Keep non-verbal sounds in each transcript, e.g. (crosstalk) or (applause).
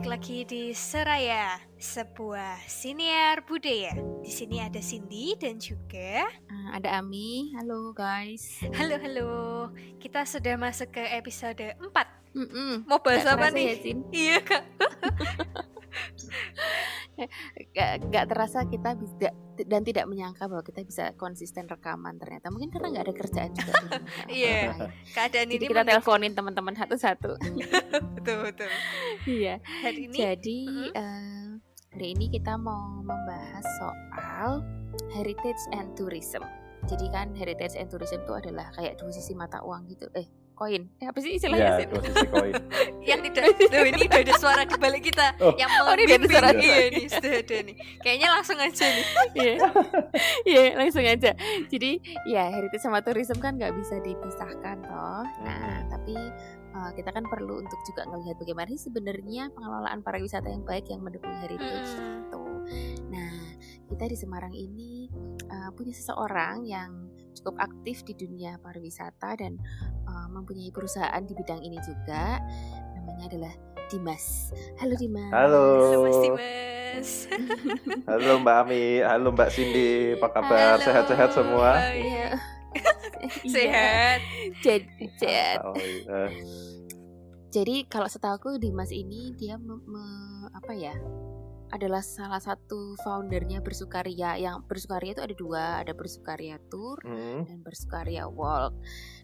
balik lagi di Seraya, sebuah siniar budaya. Di sini ada Cindy dan juga uh, ada Ami. Halo guys. Halo halo. Kita sudah masuk ke episode 4. Mm -mm. Mau bahas Gak apa nih? ya? Iya kak. (laughs) (laughs) Gak, gak terasa kita bisa dan tidak menyangka bahwa kita bisa konsisten rekaman ternyata mungkin karena nggak ada kerjaan juga nggak Iya. apa-apa. Keadaan jadi ini kita teleponin teman-teman satu-satu (laughs) betul betul. iya Hari ini jadi Mhm. eh, hari ini kita mau membahas soal heritage and tourism jadi kan heritage and tourism itu adalah kayak dua sisi mata uang gitu eh koin eh apa sih istilahnya Ya, dua sisi koin. (laughs) yang tidak Loh, ini udah ada suara di balik kita Oh. yang Oh, ini ada membimbing. suara. iya nih sudah ada nih. Kayaknya langsung aja nih. (laughs) Iya, Iya, langsung aja. Jadi ya heritage sama tourism kan nggak bisa dipisahkan toh. Nah, tapi uh, kita kan perlu untuk juga ngelihat bagaimana sih sebenarnya pengelolaan pariwisata yang baik yang mendukung heritage Hmm. itu. Nah, kita di Semarang ini uh, punya seseorang yang cukup aktif di dunia pariwisata dan uh, mempunyai perusahaan di bidang ini juga. Namanya adalah Dimas. Halo Dimas. Halo. Halo Mas Dimas. (laughs) Halo Mbak Ami, halo Mbak Cindy, apa kabar? Sehat-sehat semua? Iya. Iya. Sehat. Jadi, Oh, iya. jadi kalau setahuku Dimas ini dia me- me- apa ya? Adalah salah satu foundernya Bersukaria. Yang Bersukaria itu ada dua, ada Bersukaria Tour Hmm, dan Bersukaria Walk.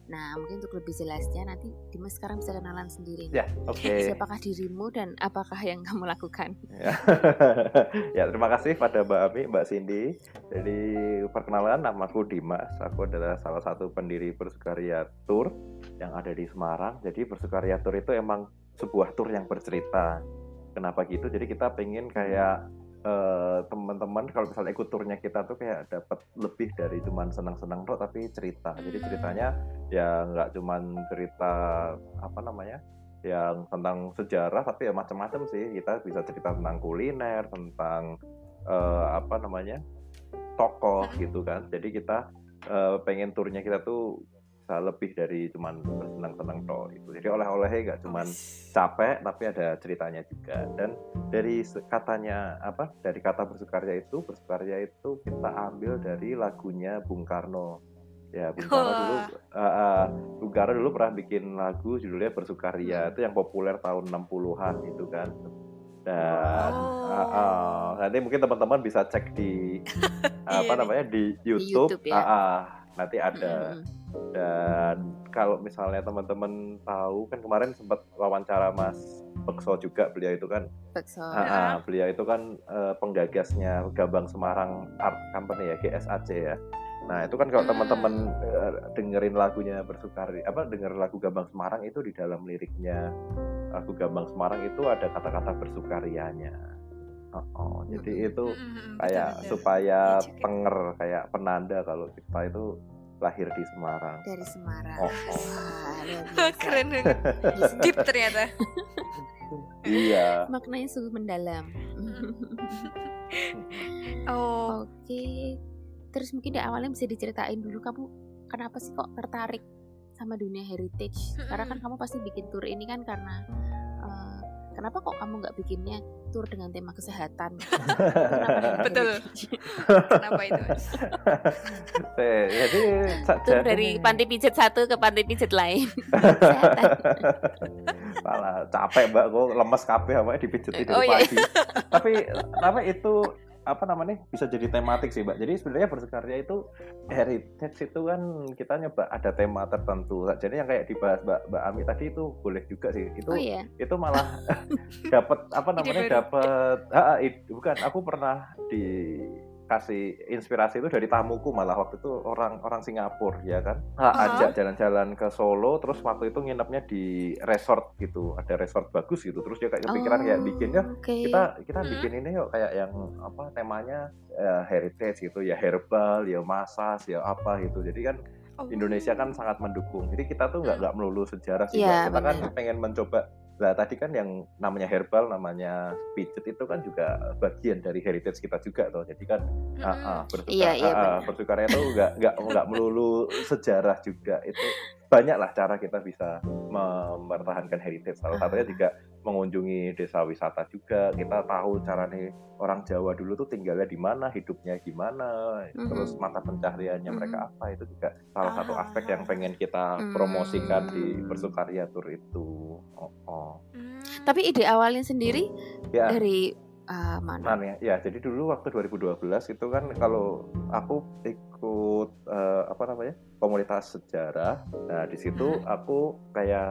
Nah, mungkin untuk lebih jelasnya nanti Dimas sekarang bisa kenalan sendiri. Ya, oke. (laughs) Siapakah dirimu dan apakah yang kamu lakukan? Ya. (laughs) ya, terima kasih pada Mbak Ami, Mbak Cindy. Jadi perkenalan namaku Dimas. Aku adalah salah satu pendiri Bersukaria Tour yang ada di Semarang. Jadi Bersukaria Tour itu emang sebuah tour yang bercerita. Kenapa gitu? Jadi kita pengen kayak eh, teman-teman kalau misalnya ikut turnya kita tuh kayak dapat lebih dari cuman senang-senang tok tapi cerita. Jadi ceritanya ya nggak cuman cerita apa namanya? yang tentang sejarah tapi ya macam-macam sih kita bisa cerita tentang kuliner tentang eh, apa namanya tokoh gitu kan jadi kita eh, pengen turnya kita tuh lebih dari cuman bersenang-senang toh itu. Jadi oleh-olehnya nggak cuman capek tapi ada ceritanya juga. Dan dari katanya apa dari kata bersukaria itu bersukaria itu kita ambil dari lagunya Bung Karno. Ya Bung Karno dulu uh, uh, Bung Karno dulu pernah bikin lagu judulnya bersukaria itu yang populer tahun 60-an itu kan. Dan Oh. uh, uh, nanti mungkin teman-teman bisa cek di (laughs) apa Iya namanya di YouTube, YouTube. ya. Ah, ah. nanti ada. Mm-mm. Dan kalau misalnya teman-teman tahu kan kemarin sempat wawancara Mas Bekso juga beliau itu kan Bekso. ah, ah, beliau itu kan eh, penggagasnya Gambang Semarang Art Company ya GSAC ya nah itu kan kalau Hmm. teman-teman eh, dengerin lagunya bersukari apa denger lagu Gambang Semarang itu di dalam liriknya lagu Gambang Semarang itu ada kata-kata bersukarianya oh, oh, jadi itu Mm-mm, kayak betul-betul. supaya juga. tenger kayak penanda kalau kita itu lahir di Semarang Dari Semarang. Oh, oh. Wah, (laughs) keren banget. Deep ternyata. (laughs) iya Maknanya sungguh mendalam. (laughs) Oh, Oke. Terus mungkin di awalnya bisa diceritain dulu kamu kenapa sih kok tertarik sama dunia heritage? Karena kan kamu pasti bikin tour ini kan karena eh, kenapa kok kamu nggak bikinnya tour dengan tema kesehatan? (laughs) Betul. heritage? kenapa itu? Mas? (laughs) Eh, jadi jadi- dari panti pijat satu ke panti pijat lain. (laughs) Salah, capek mbak, gue lemes kabeh apa dipijetin dari Oh, iya. pagi. tapi tapi itu apa namanya bisa jadi tematik sih mbak. Jadi sebenarnya bersekarya itu heritage itu kan kita nyoba ada tema tertentu. Jadi yang kayak dibahas mbak mbak Ami tadi itu boleh juga sih. Itu Oh iya. itu malah (laughs) dapat apa namanya dapat ah, bukan aku pernah dikasih inspirasi itu dari tamuku malah waktu itu orang orang Singapura ya kan Aha. ajak jalan-jalan ke Solo terus waktu itu nginepnya di resort gitu ada resort bagus gitu terus dia kayak kepikiran kayak bikinnya Oh, Oke. kita kita Hmm. bikin ini yuk kayak yang apa temanya eh, heritage gitu ya herbal ya masas ya apa gitu jadi kan Oh. Indonesia kan sangat mendukung. Jadi kita tuh nggak nggak melulu sejarah sih. Mbak. kita kan benar. pengen mencoba. Lah tadi kan yang namanya herbal, namanya pijet itu kan juga bagian dari heritage kita juga tuh. Jadi kan ah, ah, bersuka, Iya, iya, ah, itu nggak nggak nggak melulu sejarah juga. Itu banyak lah cara kita bisa mempertahankan heritage. Salah satunya juga mengunjungi desa wisata juga. Kita tahu cara nih orang Jawa dulu tuh tinggalnya di mana, hidupnya gimana, Mhm. terus mata pencahariannya Mhm. mereka apa itu juga salah satu Ah. aspek yang pengen kita Hmm. promosikan di Bersukaria Tour itu. Oh, oh. Hmm. Tapi ide awalnya sendiri Ya. dari uh, mana? Nah, ya, ya, jadi dulu waktu 2012 itu kan kalau aku ikut eh, apa namanya komunitas sejarah, nah di situ Hmm. aku kayak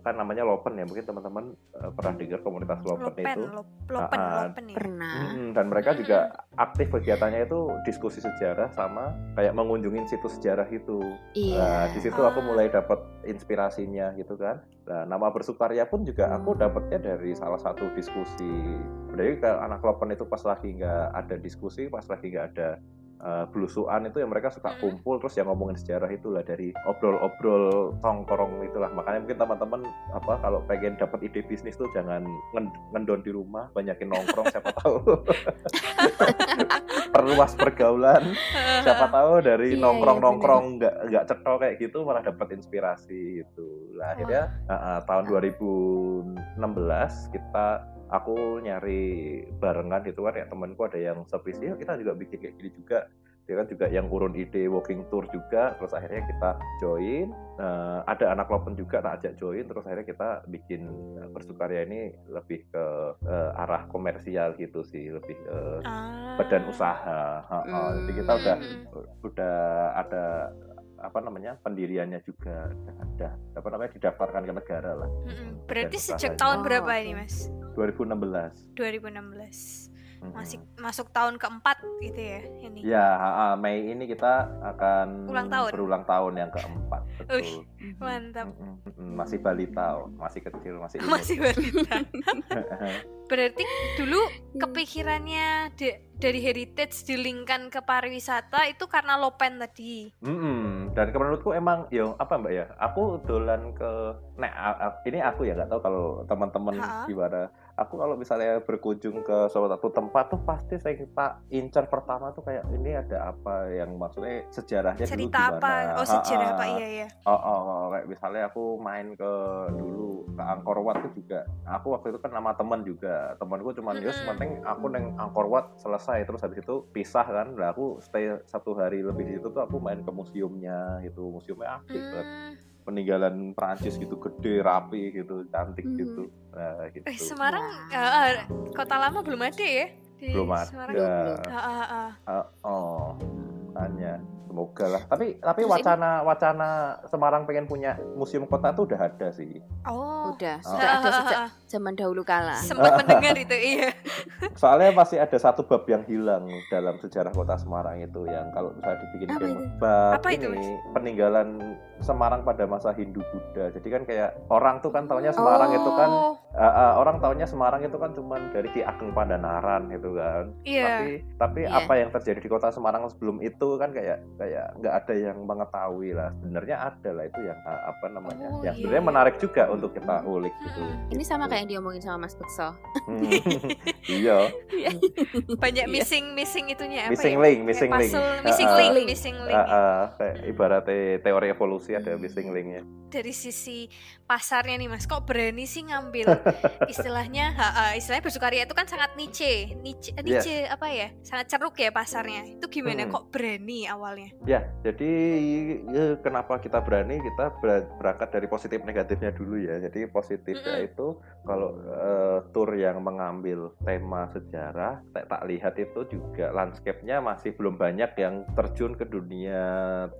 kan namanya Lopen ya, mungkin teman-teman eh, pernah dengar komunitas Lopen, Lopen, itu. lop, lopen, Ah, ah. lopen ya. Pernah. Mm, dan mereka juga aktif kegiatannya itu diskusi sejarah sama kayak mengunjungi situs sejarah itu. Iya. Nah, di situ aku Ah. mulai dapat inspirasinya gitu kan. Nah, nama bersukaria pun juga aku dapatnya dari salah satu diskusi. Jadi kalau anak lopen itu pas lagi nggak ada diskusi, pas lagi nggak ada uh, belusuan itu ya mereka suka kumpul terus yang ngomongin sejarah itulah dari obrol-obrol tongkrong itulah. Makanya mungkin teman-teman apa kalau pengen dapat ide bisnis tuh jangan ngen- ngendon di rumah, banyakin nongkrong siapa (laughs) tahu. (laughs) Perluas pergaulan siapa tahu dari Iya, iya, nongkrong-nongkrong nggak nggak cetok kayak gitu malah dapat inspirasi gitu. Lah akhirnya uh, uh, tahun 2016 kita aku nyari barengan gitu kan ya temanku ada yang sevisi ya kita juga bikin kayak gini juga dia kan juga yang urun ide walking tour juga terus akhirnya kita join Eh, ada anak lopen juga tak ajak join terus akhirnya kita bikin eh, bersukaria ini lebih ke eh, arah komersial gitu sih lebih ke Ah. badan usaha Ha, ha. jadi kita udah Hmm. udah ada apa namanya pendiriannya juga ada apa namanya didaftarkan ke negara lah Mm-mm. Berarti sejak tahun Oh, berapa oke. ini, Mas? 2016 2016. Mm-mm. Masih masuk tahun keempat gitu ya ini. ya ha, ha. Mei ini kita akan Ulang tahun. berulang tahun yang keempat betul Mantap. Mm-mm. Mm-mm. masih balita oh. masih kecil masih (laughs) imut. Masih balita. (laughs) Berarti dulu Iya. kepikirannya de- dari heritage dilingkan ke pariwisata itu karena Lopen tadi. Mm-mm. dan ke- menurutku emang yo apa mbak ya aku dolan ke nah a- a- ini aku ya nggak tahu kalau teman-teman gimana aku kalau misalnya berkunjung ke suatu tempat tuh pasti saya kita incar pertama tuh kayak ini ada apa yang maksudnya sejarahnya dulu Cerita gimana apa? Oh, sejarah apa? Iya, iya. Oh, oh, oh, kayak misalnya aku main ke dulu ke Angkor Wat tuh juga aku waktu itu kan nama teman juga temanku cuman ya Mm-mm. penting aku neng Angkor Wat selesai terus habis itu pisah kan lah aku stay satu hari lebih di situ tuh aku main ke museumnya gitu museumnya aktif banget Hmm. Peninggalan Prancis gitu gede rapi gitu cantik Hmm. gitu nah gitu Eh, Semarang eh, eh, kota lama belum ada ya? Di belum Semarang. ada Ah, ah, ah. Ah, oh hanya semoga lah tapi tapi Terus ini- wacana wacana Semarang pengen punya museum kota tuh udah ada sih Oh. Udah, Oh. sudah Ah, ada sejak zaman dahulu kala. Sempat mendengar itu, iya. (laughs) Soalnya masih ada satu bab yang hilang dalam sejarah kota Semarang itu yang kalau misalnya dibikin Apa game itu? bab Apa itu, ini peninggalan Semarang pada masa Hindu Buddha. Jadi kan kayak orang tuh kan taunya Semarang itu kan Oh, uh, uh, orang taunya Semarang itu kan cuman dari Ki Ageng Pandanaran gitu kan. Iya. Tapi tapi Iya. apa yang terjadi di kota Semarang sebelum itu kan kayak kayak nggak ada yang mengetahui lah. Sebenarnya ada lah itu yang uh, apa namanya? Oh, yang iya. sebenarnya menarik juga untuk kita ulik gitu. Ini sama Gitu. kayak yang diomongin sama Mas Bekso. Hmm. (laughs) iya. banyak Iya. missing missing itunya apa Missing ya? link, Kayak missing link. missing Ah, ah. link, Link. missing link. Ah, ah, kayak ibaratnya teori evolusi ada missing linknya. Dari sisi pasarnya nih Mas, kok berani sih ngambil (laughs) istilahnya, ah, istilahnya bersukaria itu kan sangat niche, niche, eh, niche apa ya? Sangat ceruk ya pasarnya. Itu gimana? Mm-mm. Kok berani awalnya? Ya, jadi ya, kenapa kita berani? Kita ber- berangkat dari positif negatifnya dulu ya. Jadi positifnya Mm-mm. itu kalau eh, tour yang mengambil tema sejarah, tak, tak lihat itu juga landscape-nya masih belum banyak yang terjun ke dunia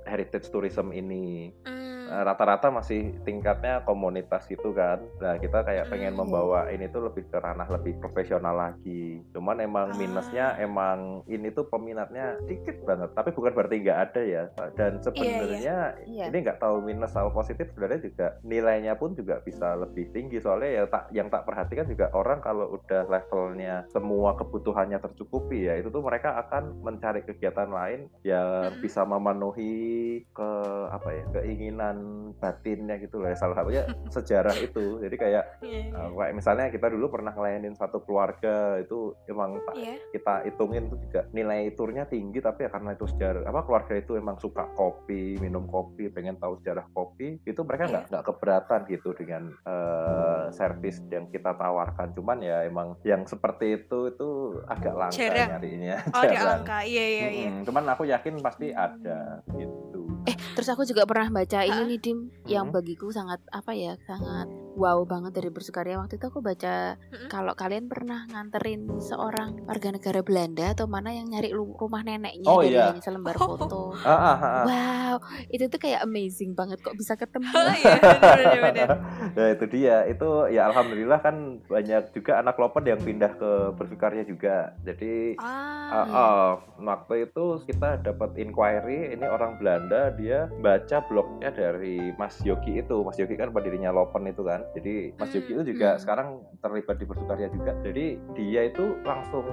heritage tourism ini. Hmm, Eh, rata-rata masih tingkatnya komunitas gitu kan. Nah kita kayak pengen Mm. membawa ini tuh lebih ke ranah lebih profesional lagi. Cuman emang Ah. minusnya emang ini tuh peminatnya dikit banget. Tapi bukan berarti nggak ada ya. Dan sebenarnya Iya. ini nggak tahu minus atau positif sebenarnya juga nilainya pun juga bisa lebih tinggi soalnya ya tak yang tak perhatikan juga orang kalau udah levelnya semua kebutuhannya tercukupi ya itu tuh mereka akan mencari kegiatan lain yang bisa memenuhi ke apa ya keinginan batinnya gitu loh ya. salah satunya sejarah itu jadi kayak Iya. uh, kayak misalnya kita dulu pernah ngelayanin satu keluarga itu emang Iya. kita hitungin tuh juga nilai turnya tinggi tapi ya karena itu sejarah apa keluarga itu emang suka kopi minum kopi pengen tahu sejarah kopi itu mereka nggak nggak keberatan gitu dengan eh, servis yang kita tawarkan cuman ya emang yang seperti itu itu agak langka nyarinya (laughs) Oh, di jarang. angka. Iya, iya, iya. Cuman aku yakin pasti ada gitu Eh, terus aku juga pernah baca ini nih Dim, yang Hmm. bagiku sangat apa ya, sangat wow banget dari bersukaria. Waktu itu aku baca Mm-mm. kalau kalian pernah nganterin seorang warga negara Belanda atau mana yang nyari rumah neneknya Oh, dari iya. hanya selembar Oh. foto. (laughs) ah, ah, ah. Wow, itu tuh kayak amazing banget kok bisa ketemu. (laughs) Oh, iya, benar-benar. Nah (laughs) itu dia, itu ya alhamdulillah kan banyak juga anak lopen yang pindah ke bersukaria juga. Jadi Ah, uh, uh, waktu itu kita dapat inquiry, ini orang Belanda dia baca blognya dari Mas Yogi itu. Mas Yogi kan pendirinya lopen itu kan. Jadi Mas Yogi itu juga Hmm. sekarang terlibat di bersukaria juga. Jadi dia itu langsung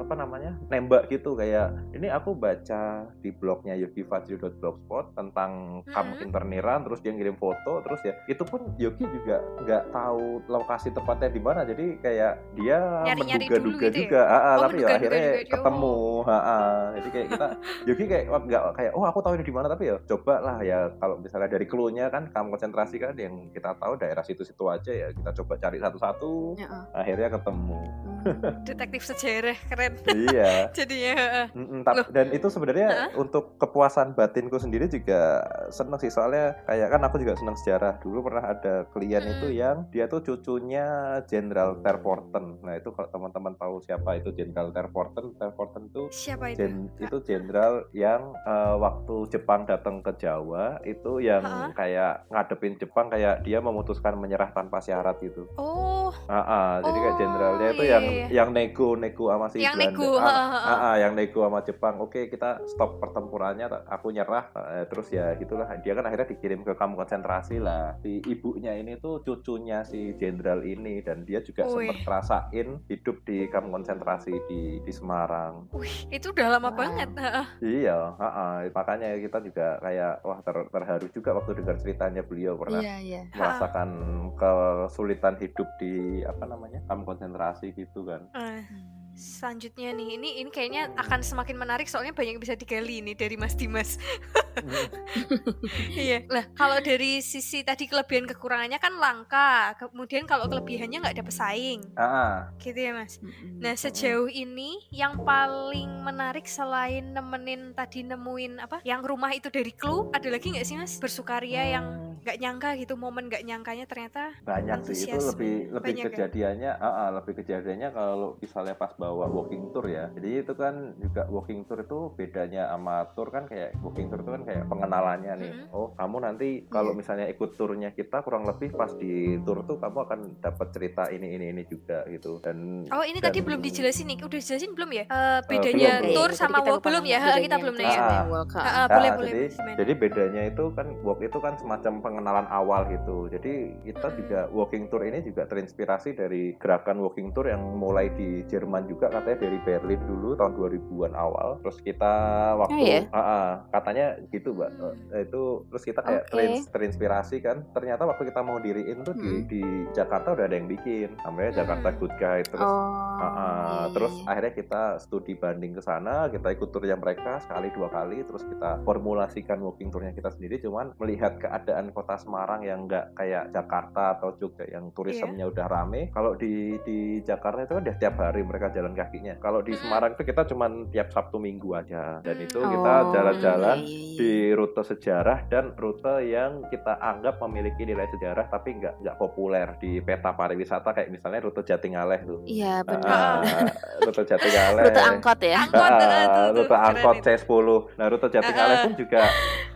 apa namanya nembak gitu kayak ini aku baca di blognya yogifajri.blogspot tentang kamu Mhm. interneran terus dia ngirim foto terus ya itu pun Yogi juga nggak tahu lokasi tepatnya di mana jadi kayak dia menduga-duga gitu ya? juga Ah, ah, Oh, tapi ya akhirnya juga dia. ketemu Ah, ah. jadi kayak kita Yogi kayak nggak kayak oh aku tahu ini di mana tapi ya coba lah ya kalau misalnya dari clue-nya kan kamu konsentrasi kan yang kita tahu daerah situ-situ aja ya kita coba cari satu-satu Ya, akhirnya ketemu Hmm. detektif sejarah keren. iya (laughs) Jadinya tap- Loh. dan itu sebenarnya untuk kepuasan batinku sendiri juga seneng sih soalnya kayak kan aku juga seneng sejarah dulu pernah ada klien Mm. itu yang dia tuh cucunya Jenderal Terporten nah itu kalau teman-teman tahu siapa itu Jenderal Terporten Terporten tuh siapa itu? Jen- itu jenderal yang eh, waktu Jepang datang ke Jawa itu yang Ha-ha. kayak ngadepin Jepang kayak dia memutuskan menyerah tanpa syarat gitu. Oh, Ah, ah, jadi kayak Oh, jenderalnya itu iya, yang iya, iya. yang nego-nego sama si Yang Belanda. nego, Ah, ha. ah, ah, yang nego sama Jepang. Oke, kita stop pertempurannya, aku nyerah. Eh, terus ya gitulah. Dia kan akhirnya dikirim ke kamp konsentrasi lah. Si ibunya ini tuh cucunya si jenderal ini dan dia juga Wih. sempat ngerasain hidup di kamp konsentrasi di di Semarang. wih, itu udah lama Wow. banget. heeh. Iya, ah, ah. makanya kita juga kayak wah ter- terharu juga waktu dengar ceritanya beliau pernah Iya, iya. merasakan kesulitan hidup di apa namanya kamp konsentrasi gitu kan. Eh, selanjutnya nih, ini ini kayaknya akan semakin menarik soalnya banyak yang bisa digali nih dari Mas Dimas. Iya. Lah, kalau dari sisi tadi kelebihan kekurangannya kan langka, kemudian kalau kelebihannya nggak ada pesaing, Ah, gitu ya Mas. Nah, sejauh ini yang paling menarik selain nemenin tadi nemuin apa? Yang rumah itu dari clue, ada lagi nggak sih Mas? Bersukaria yang Hmm, nggak nyangka gitu, momen nggak nyangkanya ternyata banyak sih itu lebih lebih Banyak ya? kejadiannya ah, ah, lebih kejadiannya kalau misalnya pas bawa walking tour ya jadi itu kan juga walking tour itu bedanya sama tour kan kayak walking tour itu kan kayak pengenalannya nih Mm-mm. oh kamu nanti kalau Iya. misalnya ikut turnya kita kurang lebih pas di tour tuh kamu akan dapat cerita ini ini ini juga gitu dan Oh ini dan- tadi belum dijelasin nih, udah dijelasin belum ya? Eh, bedanya belum, belum. tour sama walk belum ya? bedanya kita belum nanya. Ah. walk, ah. Ah, ah, Ah, boleh boleh. jadi jadi bedanya itu kan walk itu kan semacam pengenalan awal gitu jadi kita juga walking tour ini juga terinspirasi dari gerakan walking tour yang mulai di Jerman juga katanya dari Berlin dulu tahun 2000-an awal terus kita waktu Oh, iya? Ah, ah, katanya gitu mbak Eh, itu terus kita kayak Oke. terins- terinspirasi kan ternyata waktu kita mau diriin tuh di, Mm. di Jakarta udah ada yang bikin namanya Jakarta Mm. Good Guide terus Oh, iya, iya, terus iya. akhirnya kita studi banding ke sana, kita ikut turnya mereka sekali dua kali, terus kita formulasikan walking tournya kita sendiri. Cuman melihat keadaan kota Semarang yang nggak kayak Jakarta atau Jogja yang turismenya udah rame. Kalau di di Jakarta itu kan udah tiap hari mereka jalan kakinya. Kalau di Mm-mm. Semarang itu kita cuman tiap Sabtu Minggu aja, dan Mm. itu kita Oh, jalan-jalan iya, iya, iya. di rute sejarah dan rute yang kita anggap memiliki nilai sejarah tapi nggak nggak populer di peta pariwisata kayak misalnya rute Jatingaleh tuh. Iya, benar. Ah, (laughs) rute (laughs) Jatingaleh. Rute angkot ya. Angkot, Ah, tuh, rute angkot itu. C10. Nah, rute Jatingaleh Ah, ah. pun juga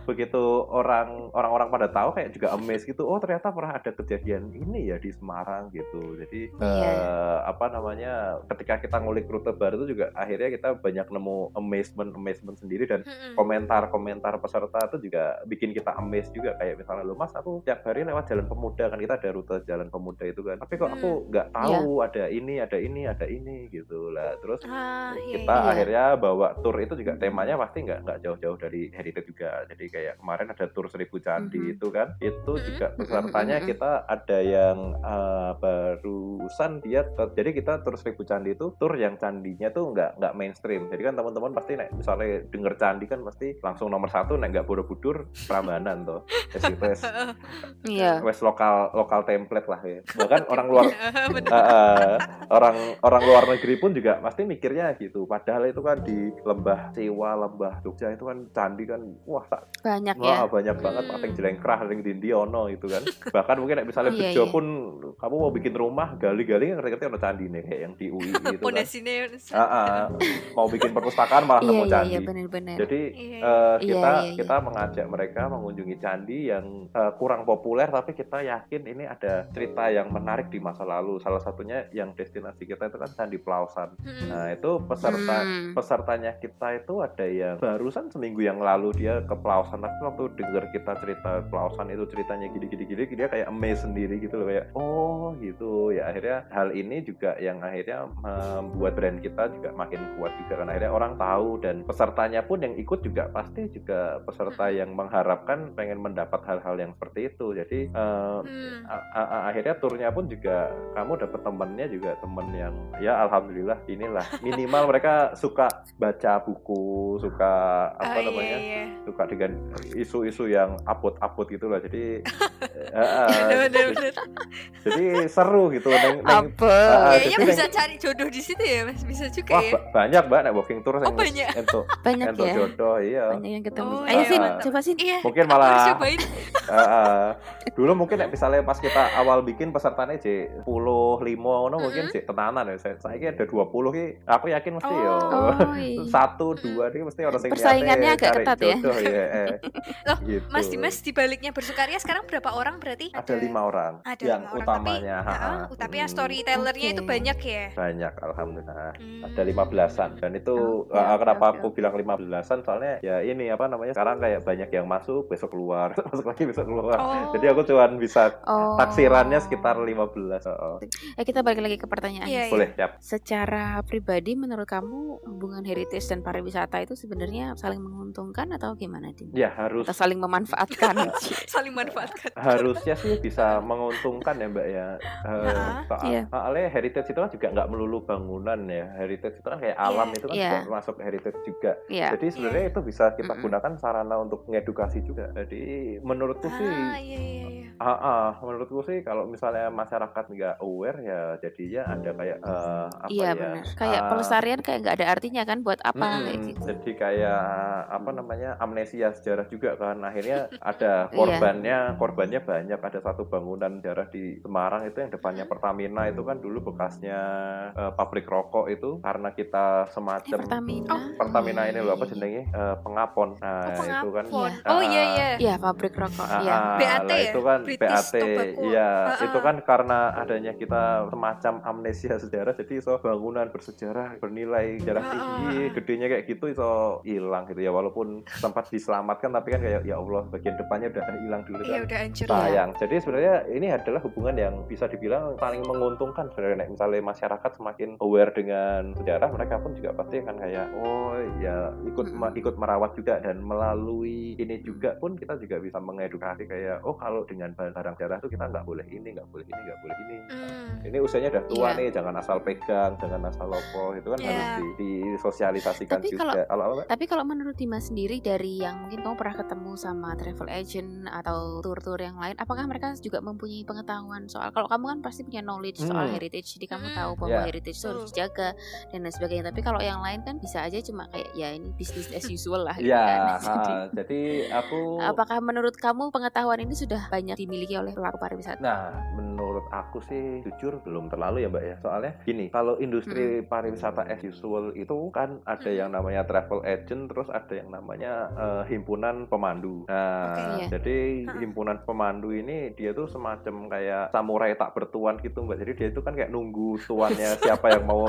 begitu orang orang-orang pada tahu kayak juga amazed gitu. Oh, ternyata pernah ada kejadian ini ya di Semarang gitu. Jadi Iya. eh, apa namanya? Ketika kita ngulik rute baru itu juga akhirnya kita banyak nemu amazement amazement sendiri dan komentar-komentar peserta itu juga bikin kita amazed juga kayak misalnya lo mas aku tiap hari lewat jalan pemuda kan kita ada rute jalan pemuda itu kan tapi kok aku Hmm. nggak tahu ada ini ada ini ada ini gitu lah terus Ah, iya, kita iya. akhirnya bawa tour itu juga temanya pasti nggak nggak jauh-jauh dari heritage juga jadi kayak kemarin ada tur seribu candi Mhm. itu kan itu Mhm. juga Mhm, pesertanya mhm, kita ada yang eh, barusan dia jadi kita tur seribu candi itu tur yang candinya tuh nggak nggak mainstream jadi kan teman-teman pasti nek misalnya denger candi kan pasti langsung nomor satu nek nggak borobudur Prambanan tuh wes (laughs) wes Iya. wes lokal lokal template lah ya bahkan orang luar ah. (laughs) orang orang luar negeri pun juga pasti mikirnya gitu. Padahal itu kan di lembah Sewa, lembah Jogja itu kan candi kan wah tak- Banyak ya. wah banyak banget Hmm. pating jelengkrah ring dindi ono itu kan. (laughs) Bahkan mungkin nek misalnya Iya, bejo iya. pun kamu mau bikin rumah gali-gali ngerti-ngerti ono candi nih kayak yang di UI (laughs) gitu kan. Ah, ah. mau bikin perpustakaan malah Iya nemu iya candi. iya benar-benar. Jadi Iya, eh, Iya, kita iya, iya. kita mengajak mereka mengunjungi candi yang eh, kurang populer tapi kita yakin ini ada cerita yang menarik di masa lalu. Salah satunya yang destinasi kita itu kan Candi Plausan. Mm-mm. Nah, itu peserta Hmm. pesertanya kita itu ada yang barusan seminggu yang lalu dia ke Plausan tapi waktu denger kita cerita Plausan itu ceritanya gini gini dia kayak amazed sendiri gitu loh kayak oh gitu ya akhirnya hal ini juga yang akhirnya membuat brand kita juga makin kuat juga kan akhirnya orang tahu dan pesertanya pun yang ikut juga pasti juga peserta yang mengharapkan pengen mendapat hal-hal yang seperti itu jadi eh, Hmm. a- a- a- akhirnya turnya pun juga kamu dapet temennya juga temen yang ya alhamdulillah inilah minimal mereka suka baca buku suka apa Oh, iya, namanya iya. suka dengan isu-isu yang upload-upload gitu lah jadi (laughs) eh, eh, Bener, bener, bener. jadi seru gitu neng, neng? Ah, Kayaknya jadi bisa cari jodoh di situ ya, Mas. Bisa juga wah ya. ba- banyak mbak nek walking tour Oh, banyak. untuk (laughs) Banyak untuk ya. jodoh iya Banyak yang ketemu. Oh, Ayo iya. sih, coba sih. Iya. mungkin malah cobain. (laughs) Eh, eh, dulu mungkin nek misalnya pas kita awal bikin pesertanya J 10 limo ngono mungkin J tenanan ya saya saya ada 20 ki aku yakin mesti yo Oh. Oh, iya. satu dua nih mesti orang sing Persaingannya agak ketat ya. Ya. (laughs) Loh, gitu. Mas Dimas di baliknya bersukaria sekarang berapa orang berarti? ada lima orang Ada yang lima orang, utamanya Tapi, ha-ha. ah, tapi yang Mm, storytellernya itu Oke. banyak ya. banyak alhamdulillah Hmm. ada lima belasan dan itu eh, oke, kenapa oke, aku bilang lima belasan soalnya ya ini apa namanya sekarang kayak banyak yang masuk besok keluar (laughs) masuk lagi besok keluar Oh. jadi aku cuman bisa Oh. taksirannya sekitar 15 oh, oh. Eh kita balik lagi ke pertanyaan. Iya, iya. boleh siap Secara pribadi menurut kamu hubungan heritage dan pariwisata itu sebenarnya saling menguntungkan atau gimana, Dim? Ya harus Atau saling memanfaatkan? (laughs) Saling manfaatkan. harusnya sih bisa menguntungkan ya mbak ya Eh, Ha-ha. soal- Iya. soalnya heritage itu kan juga nggak melulu bangunan ya heritage itu kan kayak alam Iya. itu kan Iya. juga masuk heritage juga Iya. jadi sebenarnya itu bisa kita Mm-mm. gunakan sarana untuk mengedukasi juga jadi menurutku sih Ah, iya iya iya. Ah, ah, menurutku sih kalau misalnya masyarakat nggak aware ya jadinya ada kayak eh, apa Iya ya benar. Kayak ah, pelestarian kayak nggak ada artinya kan buat apa kayak gitu. Jadi kayak apa namanya amnesia sejarah juga kan akhirnya (laughs) ada Iya. korbannya korbannya banyak ada satu bangunan sejarah di Semarang itu yang depannya Pertamina itu kan dulu bekasnya eh, pabrik rokok itu karena kita Eh, semacam Pertamina. Oh, Pertamina ini loh apa iya. jenenge Eh, pengapon nah Oh, itu kan pengapon. Iya. Oh iya iya. Iya, pabrik rokok. Ah, Iya. ah, BAT lah, ya? itu kan British BAT iya ah. itu kan karena adanya kita semacam amnesia sejarah jadi so bangunan bersejarah bernilai sejarah Ah, tinggi gedenya kayak gitu iso hilang gitu ya walaupun sempat diselamatkan tapi kan kayak ya Allah bagian depannya udah hilang dulu Iya kan udah hancur. sayang jadi sebenarnya ini adalah hubungan yang bisa dibilang saling menguntungkan sebenarnya misalnya masyarakat semakin aware dengan sejarah mereka pun juga pasti akan kayak oh ya ikut ma- ikut merawat juga dan melalui ini juga pun kita juga bisa mengedukasi kayak oh kalau dengan barang sejarah itu kita nggak boleh ini nggak boleh ini nggak boleh ini Hmm. ini usianya udah tua Iya. nih jangan asal pegang jangan asal lopo itu kan Iya. harus di, disosialisasikan Tapi juga kalau- kalau apa Tapi kalau menurut Dimas sendiri dari yang mungkin kamu pernah ketemu sama travel agent atau tour-tour yang lain, apakah mereka juga mempunyai pengetahuan soal kalau kamu kan pasti punya knowledge soal Hmm. heritage, jadi kamu Hmm. tahu bahwa Ya. heritage itu harus dijaga dan lain sebagainya. Tapi kalau yang lain kan bisa aja cuma kayak ya ini bisnis as usual lah gitu ya kan. ha, (laughs) Jadi, jadi aku apakah menurut kamu pengetahuan ini sudah banyak dimiliki oleh pelaku pariwisata? Nah, menurut aku sih jujur belum terlalu ya Mbak ya. Soalnya gini, kalau industri pariwisata as usual itu kan ada yang namanya travel agent, terus ada yang namanya eh, himpunan pemandu. Nah, Oke, iya. jadi Ha. himpunan pemandu ini dia tuh semacam kayak samurai tak bertuan gitu Mbak. Jadi dia itu kan kayak nunggu tuannya (laughs) siapa yang mau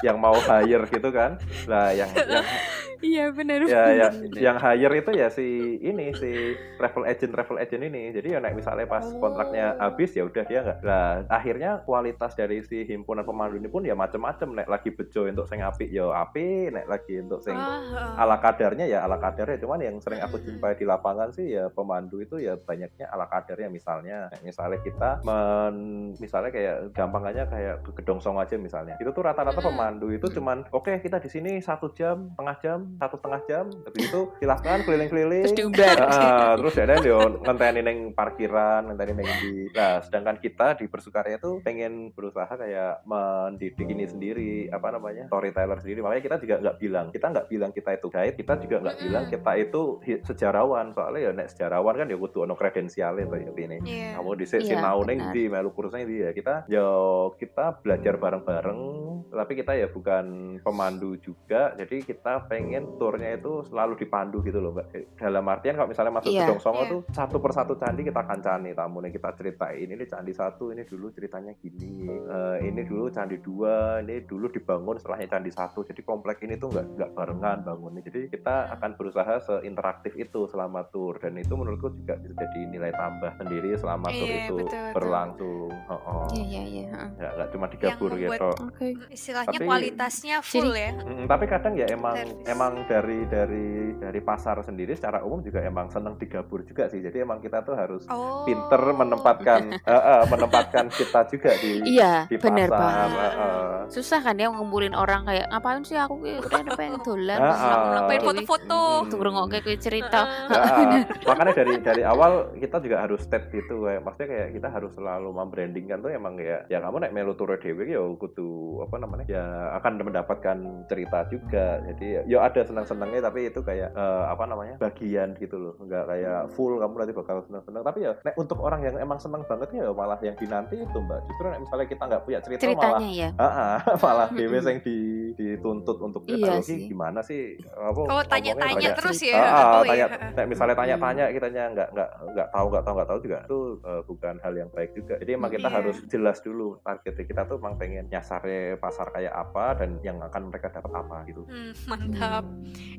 yang mau hire gitu kan. Lah yang yang (laughs) Iya benar. ya, ya yang hire itu ya si ini si travel agent travel agent ini jadi ya nek misalnya pas Oh. kontraknya habis ya udah dia nggak. Nah, akhirnya kualitas dari si himpunan pemandu ini pun ya macem-macem. Nek lagi bejo untuk sing apik ya apik, nek lagi untuk sing Ah, ala kadarnya ya ala kadarnya cuman yang sering aku Mm-mm. jumpai di lapangan sih ya pemandu itu ya banyaknya ala kadarnya misalnya misalnya kita men misalnya kayak gampangannya kayak ke Gedong Song aja misalnya itu tuh rata-rata Mm-mm. pemandu itu cuman oke kita di sini satu jam setengah jam satu setengah jam habis itu silahkan keliling-keliling Terus. Ah, terus ya dan yo ngenteni neng parkiran, ngenteni neng di. Nah, sedangkan kita di bersukarya tuh pengen berusaha kayak mendidik ini sendiri, apa namanya, storyteller sendiri. Makanya kita juga nggak bilang, kita nggak bilang kita itu guide, kita juga nggak Mm-mm. bilang kita itu sejarawan. Soalnya ya nek sejarawan kan ya kudu ono kredensialnya tuh ya ini. Iya. Kamu di sini Iya, sinau neng benar. di melu kursnya di ya kita yo kita belajar bareng-bareng tapi kita ya bukan pemandu juga jadi kita pengen turnya itu selalu dipandu gitu loh mbak dalam artian kalau misalnya masuk Iya. Gedong Songo Iya. tuh satu persatu candi kita kancani tamu nih kita ceritain ini candi satu ini dulu ceritanya gini Eh, ini dulu candi dua ini dulu dibangun setelahnya candi satu jadi komplek ini tuh nggak nggak barengan bangunnya jadi kita akan berusaha seinteraktif itu selama tour dan itu menurutku juga bisa jadi nilai tambah sendiri selama tour Iya, itu betul, betul. berlangsung oh, oh. Iya iya iya. heeh. nggak nggak cuma digabur membuat- gitu Oke. Istilahnya Tapi- kualitasnya full ya. Mm, tapi kadang ya emang Service. emang dari dari dari pasar sendiri secara umum juga emang seneng digabur juga sih. Jadi emang kita tuh harus Oh. pinter menempatkan eh, eh, menempatkan kita juga di Iya, di bener pasar. banget. eh, eh. Susah kan ya ngumpulin orang kayak ngapain sih aku ki udah pengen dolan terus aku foto-foto. Hmm. Tuh ngrungokke kuwi cerita. Heeh. (laughs) Ya, makanya dari dari awal kita juga harus state gitu kayak maksudnya kayak kita harus selalu membrandingkan tuh emang ya ya kamu naik melu tour dhewe ya kudu apa namanya ya akan mendapatkan cerita juga jadi ya, ya ada senang-senangnya tapi itu kayak eh, apa namanya bagian gitu loh nggak kayak full kamu nanti bakal senang-senang tapi ya nek untuk orang yang emang senang banget ya malah yang dinanti itu mbak justru nek misalnya kita nggak punya cerita malah Ceritanya ya. Ah, ah, (laughs) malah Mm-mm. dewe yang di, dituntut untuk Iya "Eh, iki sih. gimana sih apa Oh, tanya-tanya terus ya. Ah, tanya, iya. nek misalnya tanya-tanya Hmm. kitanya nggak nggak nggak tahu nggak tahu nggak tahu juga itu eh, bukan hal yang baik juga. Jadi emang kita Iya. harus jelas dulu target kita tuh emang pengen nyasarnya pasar kayak apa dan yang akan mereka dapat apa gitu. Hmm, mantap.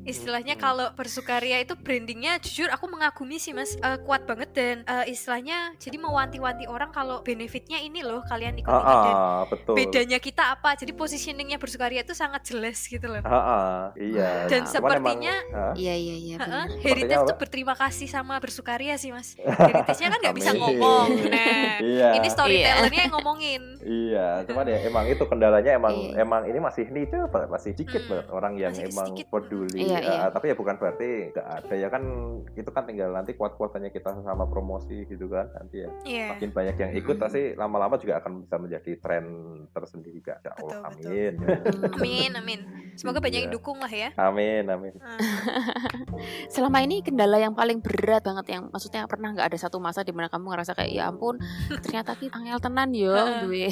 Istilahnya Hmm. kalau bersukaria itu brandingnya jujur aku mengagumi sih mas Eh, kuat banget dan eh, istilahnya jadi mewanti-wanti orang kalau benefitnya ini loh kalian ikut Ah, ah, betul. bedanya kita apa jadi positioningnya bersukaria itu sangat jelas gitu loh ah, iya. dan Cuman sepertinya Iya iya iya. Heritage tuh berterima kasih sama bersukaria sih mas (laughs) Heritage-nya kan nggak bisa Amin. ngomong (laughs) nah Iya. ini storytellernya yang ngomongin Iya, cuman ya emang itu kendalanya emang Iya. emang ini masih niche banget, masih dikit Hmm, banget orang yang emang sedikit. peduli. Iya, Eh, iya. tapi ya bukan berarti nggak ada ya kan itu kan tinggal nanti kuat-kuatannya kita sama promosi gitu kan nanti ya Iya makin banyak yang ikut Hmm. pasti lama-lama juga akan bisa menjadi tren tersendiri juga. Ya Allah, Betul, betul. amin. (laughs) Amin amin semoga banyak yang Iya. dukung lah ya amin, amin. Ah. (laughs) Selama ini kendala yang paling berat banget yang maksudnya pernah nggak ada satu masa di mana kamu ngerasa kayak ya ampun (laughs) ternyata kita angel tenan yo duwe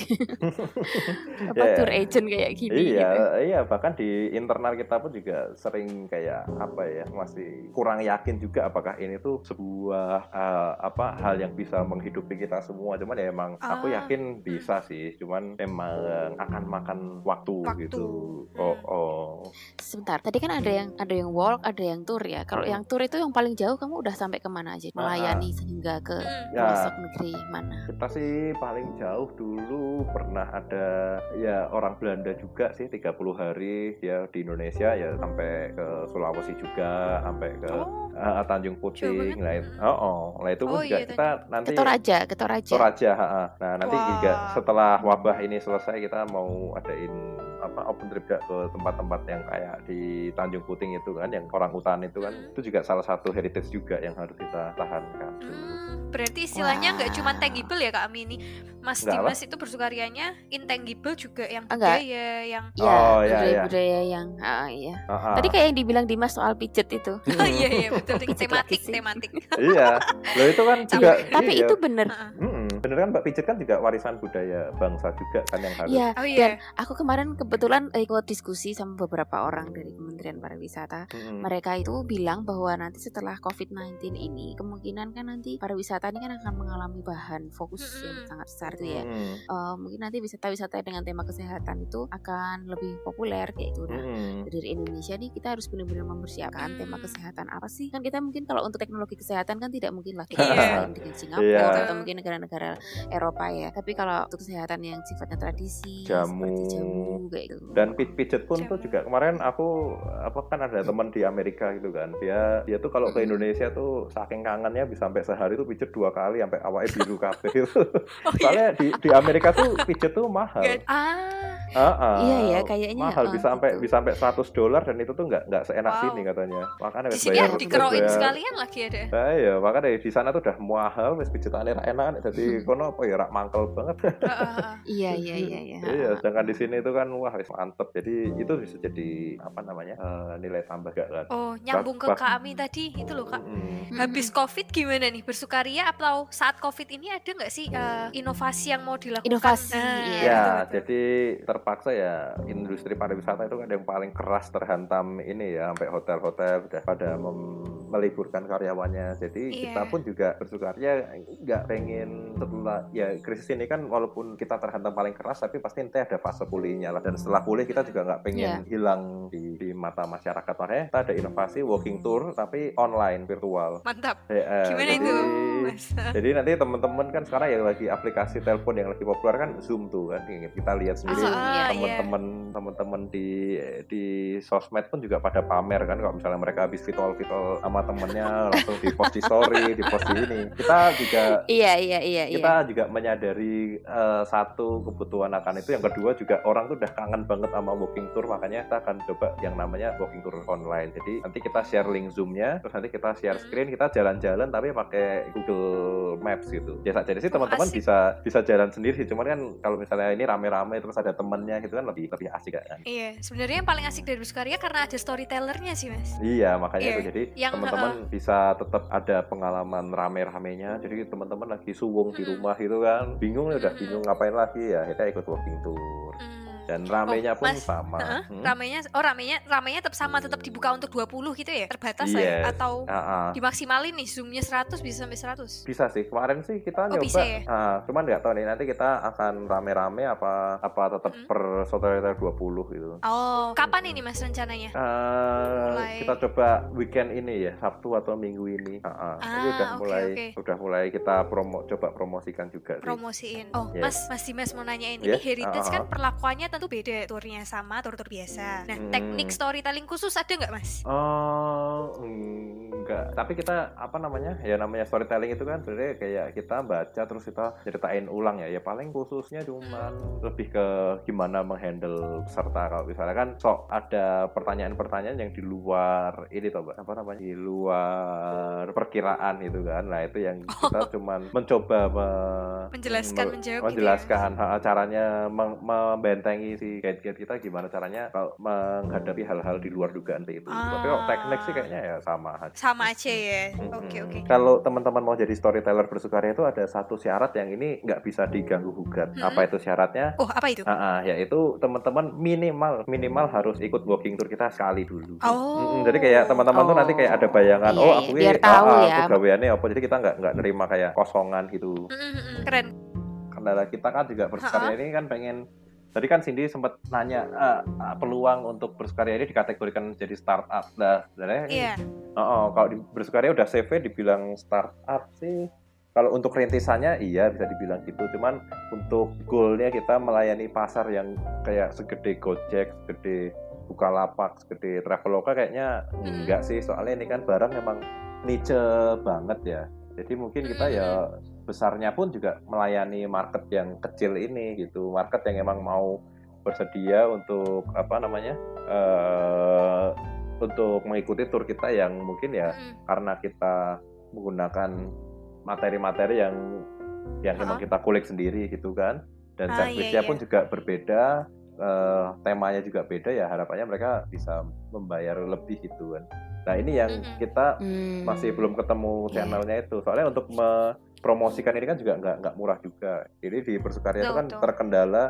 (laughs) apa Ya. tour agent kayak gini iya, gitu. iya bahkan di internal kita pun juga sering kayak apa ya masih kurang yakin juga apakah ini tuh sebuah eh, apa hal yang bisa menghidupi kita semua. Cuman ya emang aku Ah. yakin bisa sih. Cuman emang akan makan waktu, Waktu. gitu. Hmm. Oh, oh. Sebentar, tadi kan ada yang ada yang walk, ada yang tour ya. Kalau Hmm. yang tour itu yang paling jauh kamu udah sampai ke mana aja? Melayani sehingga ke Hmm. Ya. pelosok negeri mana? Kita sih paling jauh dulu pernah ada ya orang Belanda juga sih 30 hari ya di Indonesia ya sampai ke Sulawesi juga sampai ke Oh, eh, Tanjung Puting nah, itu- oh, oh. Nah, itu pun Oh, juga iya, kita nanti Ke Toraja, ke Toraja. Toraja ha, ha. nah nanti Wah. juga setelah wabah ini selesai kita mau adain apa open trip ke tempat-tempat yang kayak di Tanjung Puting itu kan yang orang hutan itu kan Hmm. itu juga salah satu heritage juga yang harus kita tahankan Hmm, berarti istilahnya nggak cuma tangible ya Kak Amini. Mas Nggak apa? Dimas itu bersukarianya intangible juga yang Enggak. budaya, yang Ya, Oh, iya, iya. budaya-budaya yang ah, iya. Ha, ha. Tadi kayak yang dibilang Dimas soal pijet itu. (laughs) Oh iya iya betul (laughs) tematik tematik. (laughs) iya loh itu kan juga Tapi iya. itu bener. Heeh. Mm-mm. bener kan Mbak Pijet kan juga warisan budaya bangsa juga kan yang harus. Iya, Oh dan iya. aku kemarin kebetulan ikut diskusi sama beberapa orang dari Kementerian Pariwisata. Mm-mm. Mereka itu bilang bahwa nanti setelah COVID-19 ini kemungkinan kan nanti pariwisata ini kan akan mengalami bahan fokus yang Mm-mm. sangat besar tuh ya. Mm-mm. Eh, mungkin nanti wisata-wisata dengan tema kesehatan itu akan lebih populer kayak itu. Nah, Mm-mm. dari Indonesia nih kita harus benar-benar mempersiapkan tema Hmm. kesehatan apa sih kan kita mungkin kalau untuk teknologi kesehatan kan tidak mungkin lah (laughs) kita Iya. bersaing dengan Singapura Iya. atau mungkin negara-negara Eropa ya tapi kalau untuk kesehatan yang sifatnya tradisi Jamu. seperti jamu kayak gitu Dan pi- pijet pun tuh Jamu. juga kemarin aku apa kan ada teman di Amerika gitu kan. Dia dia tuh kalau ke. Indonesia tuh saking kangennya bisa sampai sehari tuh pijet dua kali sampai awalnya biru kabeh itu. (laughs) Oh iya. Soalnya di di Amerika tuh pijet tuh mahal. Ah. Ah, ah. Iya ya, kayaknya, mahal ah, bisa sampai gitu. bisa sampai 100 dolar dan itu tuh nggak nggak seenak Wow. sini katanya. Makanya Di wes sini bayar ya dikeroin bayar- sekalian lagi ada. Nah, iya, makanya di sana tuh udah mahal, wis pijetane ra enak, jadi (laughs) kono apa ya rak mangkel banget. Iya iya iya iya (laughs) Iya, sedangkan di sini itu kan wah wis mantep. Jadi itu bisa jadi apa namanya? eh, nilai tambah gak kan? Oh, nyambung ke Kak Ami tadi itu loh Kak. Mm. Habis COVID gimana nih bersukaria atau saat COVID ini ada nggak sih eh, inovasi yang mau dilakukan? Inovasi, Nah, iya. Ya, betul-betul. jadi terpaksa ya industri pariwisata itu kan yang paling keras terhantam ini ya, sampai hotel-hotel udah pada mem- meliburkan karyawannya. Jadi Iya. kita pun juga bersukaria nggak pengen setelah ya krisis ini kan walaupun kita terhantam paling keras, tapi pasti nanti ada fase pulihnya lah. Dan setelah pulih kita juga nggak pengen Iya. hilang di, di mata masyarakat. Makanya kita ada inovasi walking tour tapi online virtual. Mantap. Ya, Gimana jadi- itu, Mas? jadi nanti teman-teman kan sekarang yang lagi aplikasi telepon yang lagi populer kan Zoom tuh kan kita lihat sendiri. Ah, ah, iya. teman-teman teman-teman di di sosmed pun juga pada pamer kan kalau misalnya mereka habis vitol-vitol sama temennya (laughs) langsung di post di story di post di ini. Kita juga iya iya iya iya. kita juga menyadari eh, satu kebutuhan akan itu. Yang kedua juga orang tuh udah kangen banget sama walking tour makanya kita akan coba yang namanya walking tour online. Jadi nanti kita share link zoomnya terus nanti kita share screen kita jalan-jalan tapi pakai Google Maps gitu. Biasa jadi sih teman-teman bisa bisa jalan sendiri cuman kan kalau misalnya ini rame-rame terus ada temennya gitu kan lebih lebih asik kan Iya, sebenarnya yang paling asik dari bersukaria karena ada storytellernya sih, Mas. Iya makanya Iya, itu jadi teman-teman bisa tetap ada pengalaman rame-ramenya. Jadi teman-teman lagi suwung di Mm-mm. rumah gitu kan, bingung nih udah Mm-mm. bingung ngapain lagi ya kita ikut walking tour. Hmm. Dan ramenya Oh, pun Mas, sama. Heeh, Hmm? ramenya oh ramenya ramenya tetap sama tetap dibuka untuk 20 gitu ya terbatas ya Yes. atau Ah, ah. dimaksimalin nih zoomnya 100 bisa sampai 100 Bisa sih kemarin sih kita Oh, nyoba, bisa ya? ah, cuman nggak tahu nih nanti kita akan rame-rame apa apa tetap Mm-mm. per saudara 20 gitu. oh kapan ini mas rencananya Eh, Mulai- kita coba weekend ini ya Sabtu atau Minggu ini. Ah. Jadi Ah, udah oke, mulai oke. udah mulai kita promo coba promosikan juga sih. promosiin oh Yes. mas mas Dimas mau nanyain ini Yes, heritage ah, kan ah. perlakuannya tentu beda turnya sama tur-tur biasa. Nah Hmm. teknik storytelling khusus ada nggak mas? Oh, enggak. Tapi kita apa namanya? Ya namanya storytelling itu kan sebenarnya kayak kita baca terus kita ceritain ulang ya. Ya paling khususnya cuman lebih ke gimana menghandle peserta kalau misalnya kan sok ada pertanyaan-pertanyaan yang di luar ini toh, Mbak. Apa namanya? Di luar perkiraan itu kan. Nah, itu yang kita (laughs) cuman mencoba me- Menjelaskan, me- menjawab gitu ya? menjelaskan ha, caranya membentengi si guide-guide kita gimana caranya kalau menghadapi hal-hal di luar dugaan itu. Tapi kalau teknik sih kayaknya ya sama aja. sama aja ya oke oke Kalau teman-teman mau jadi storyteller bersukaria itu ada satu syarat yang ini nggak bisa diganggu gugat. Mm-mm. Apa itu syaratnya? oh apa itu Ah, ah, yaitu teman-teman minimal minimal harus ikut walking tour kita sekali dulu. Oh. Mm-mm, jadi kayak teman-teman tuh nanti kayak ada bayangan, Iya, oh iya, aku ini, tahu ah, ah, ya. aku gaweannya apa. Jadi kita nggak nggak nerima kayak kosongan gitu. Mm, mm, mm, keren Kendala kita kan juga bersukaria ini kan pengen Tadi kan Cindy sempat nanya ah, peluang untuk bersukaria ini dikategorikan jadi startup. Nah, sebenarnya ini iya Oh, oh, kalau di bersukaria udah CV dibilang startup sih. Kalau untuk rintisannya iya bisa dibilang gitu. Cuman untuk goalnya kita melayani pasar yang kayak segede Gojek, segede Bukalapak, segede Traveloka kayaknya Hmm. enggak sih. Soalnya ini kan barang memang niche banget ya. Jadi mungkin kita ya besarnya pun juga melayani market yang kecil ini gitu. Market yang emang mau bersedia untuk apa namanya? eh untuk mengikuti tur kita yang mungkin ya Mm, karena kita menggunakan materi-materi yang yang memang Uh-uh. kita kulik sendiri gitu kan dan Ah, servisnya iya, pun iya. juga berbeda eh, temanya juga beda ya harapannya mereka bisa membayar lebih gitu kan nah ini yang Mm-mm. kita Hmm. masih belum ketemu Iya. channelnya itu soalnya untuk me- promosikan ini kan juga nggak nggak murah juga. Jadi di bersukaria itu kan betul. terkendala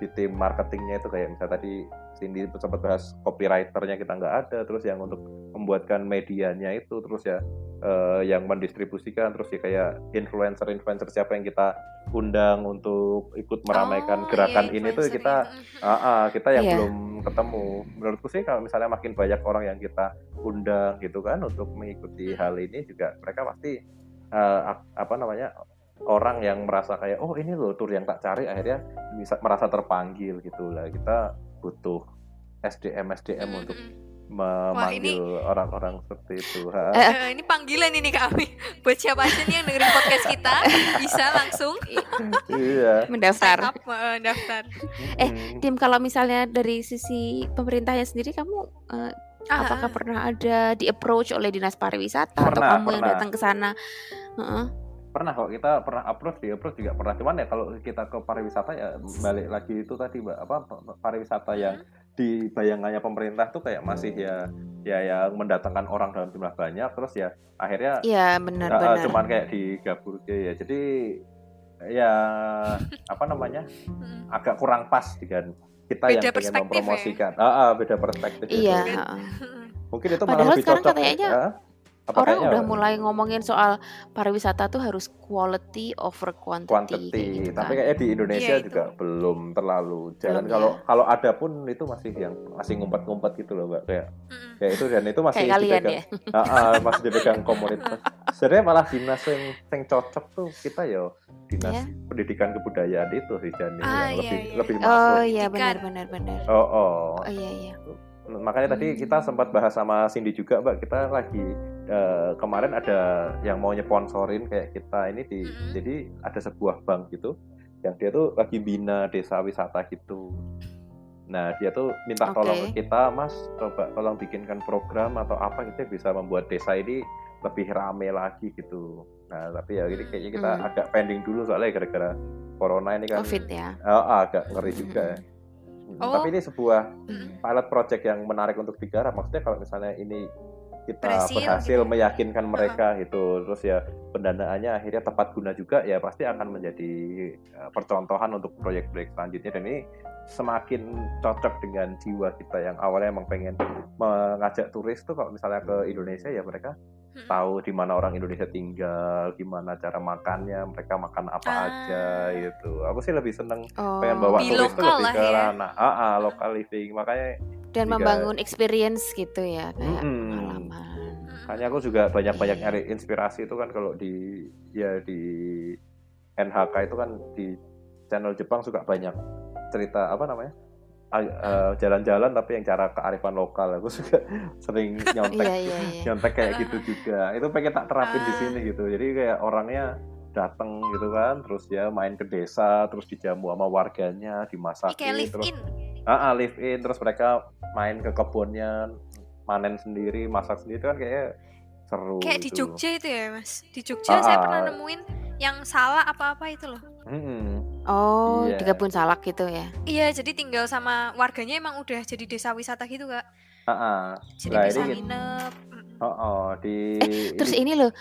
di tim marketingnya itu kayak misalnya tadi Cindy sempat bahas copywriternya kita nggak ada, terus yang untuk membuatkan medianya itu, terus ya eh, yang mendistribusikan, terus ya kayak influencer-influencer siapa yang kita undang untuk ikut meramaikan Oh, gerakan iya, ini tuh kita. Ah, ah, kita yang Iya. belum ketemu. Menurutku sih kalau misalnya makin banyak orang yang kita undang gitu kan untuk mengikuti hal ini juga mereka pasti eh, ap- apa namanya orang yang merasa kayak oh ini loh tur yang tak cari akhirnya bisa merasa terpanggil gitu lah. Kita butuh SDM SDM Mm, untuk mm, mm. memanggil orang-orang seperti itu. Ha. Eh, Eh, ini panggilan ini kami (laughs) buat siapa aja nih yang dengerin podcast kita bisa langsung (laughs) iya. mendaftar. up eh, daftar. Eh, Mm. Tim kalau misalnya dari sisi pemerintahnya sendiri kamu eh, Ah, apakah ah. pernah ada di approach oleh dinas pariwisata atau Pernah, kamu yang pernah. datang ke sana? Heeh. pernah kok kita pernah approach di approach juga pernah cuman ya kalau kita ke pariwisata ya balik lagi itu tadi mbak apa pariwisata yang di bayangannya pemerintah tuh kayak masih ya ya yang mendatangkan orang dalam jumlah banyak terus ya akhirnya Iya uh, uh, benar-benar. cuman kayak digabur ya jadi ya apa namanya Mm. agak kurang pas dengan kita Beda yang pengen perspektif ya? mempromosikan Ah, ah, beda perspektif itu. Iya. Heeh. mungkin itu malah Padahal lebih sekarang cocok katanya ya. Apa Orang kayaknya, udah mulai ngomongin soal pariwisata tuh harus quality over quantity. quantity, kayak gitu tapi kan. kayaknya di Indonesia Iya, itu. juga belum terlalu jalan. Belum, Kalau ya. kalau ada pun itu masih yang masih ngumpet-ngumpet gitu loh, mbak. Kayak Mm-mm. kayak itu dan itu masih Kayak kalian dipegang, ya. (laughs) Ah, ah, masih dipegang komunitas. Sebenarnya malah dinas yang, yang cocok tuh kita ya dinas Ya. pendidikan kebudayaan itu sih Jani Ah, yang iya, lebih iya. lebih Oh masuk. iya Pendidikan. benar-benar benar. Oh, oh. Oh iya iya. Makanya tadi Hmm. kita sempat bahas sama Cindy juga, Mbak. Kita lagi eh, kemarin ada yang mau nyeponsorin kayak kita ini di Mm-mm. jadi ada sebuah bank gitu yang dia tuh lagi bina desa wisata gitu. Nah, dia tuh minta Oke. tolong ke kita, Mas, coba tolong bikinkan program atau apa gitu yang bisa membuat desa ini lebih rame lagi gitu. Nah, tapi ya ini kayaknya kita Hmm. agak pending dulu soalnya gara-gara corona ini kan Covid ya. ah, agak ngeri juga ya. (laughs) Hmm, Oh. Tapi ini sebuah Mm-mm. pilot project yang menarik untuk digarap. Maksudnya kalau misalnya ini kita Berhasil berhasil, gitu ya. meyakinkan mereka gitu, terus ya pendanaannya akhirnya tepat guna juga, ya pasti akan menjadi uh, percontohan untuk proyek-proyek selanjutnya. Dan ini semakin cocok dengan jiwa kita yang awalnya emang pengen mengajak turis tuh kalau misalnya ke Indonesia ya mereka Tahu di mana orang Indonesia tinggal, gimana cara makannya, mereka makan apa Ah. aja gitu. Aku sih lebih seneng Oh. pengen bawa Lebih turis lokal lebih ke ya. ranah ah, ah, local living makanya Dan Jika- membangun experience gitu ya kayak Mm-mm. pengalaman. Makanya aku juga banyak-banyak nyari inspirasi itu kan kalau di ya di NHK itu kan di channel Jepang suka banyak cerita apa namanya Eh, jalan-jalan tapi yang cara kearifan lokal aku juga (laughs) sering (laughs) nyontek Iya iya iya. nyontek kayak gitu juga itu pengen tak terapin di Ah. sini gitu jadi kayak orangnya datang gitu kan terus dia main ke desa terus dijamu sama warganya dimasakin live terus in. ah, ah, live in terus mereka main ke kebunnya manen sendiri masak sendiri itu kan kayak seru Kayak di gitu. Jogja itu ya, Mas. Di Jogja saya Ah, pernah ah. nemuin yang salah apa-apa itu loh. Mm-mm. Oh, Iya. di kebun salak gitu ya. Iya, jadi tinggal sama warganya emang udah jadi desa wisata gitu, Kak. Ah, ah. Jadi Lah, bisa ini- nginep. Oh, oh, di Eh, terus ini- loh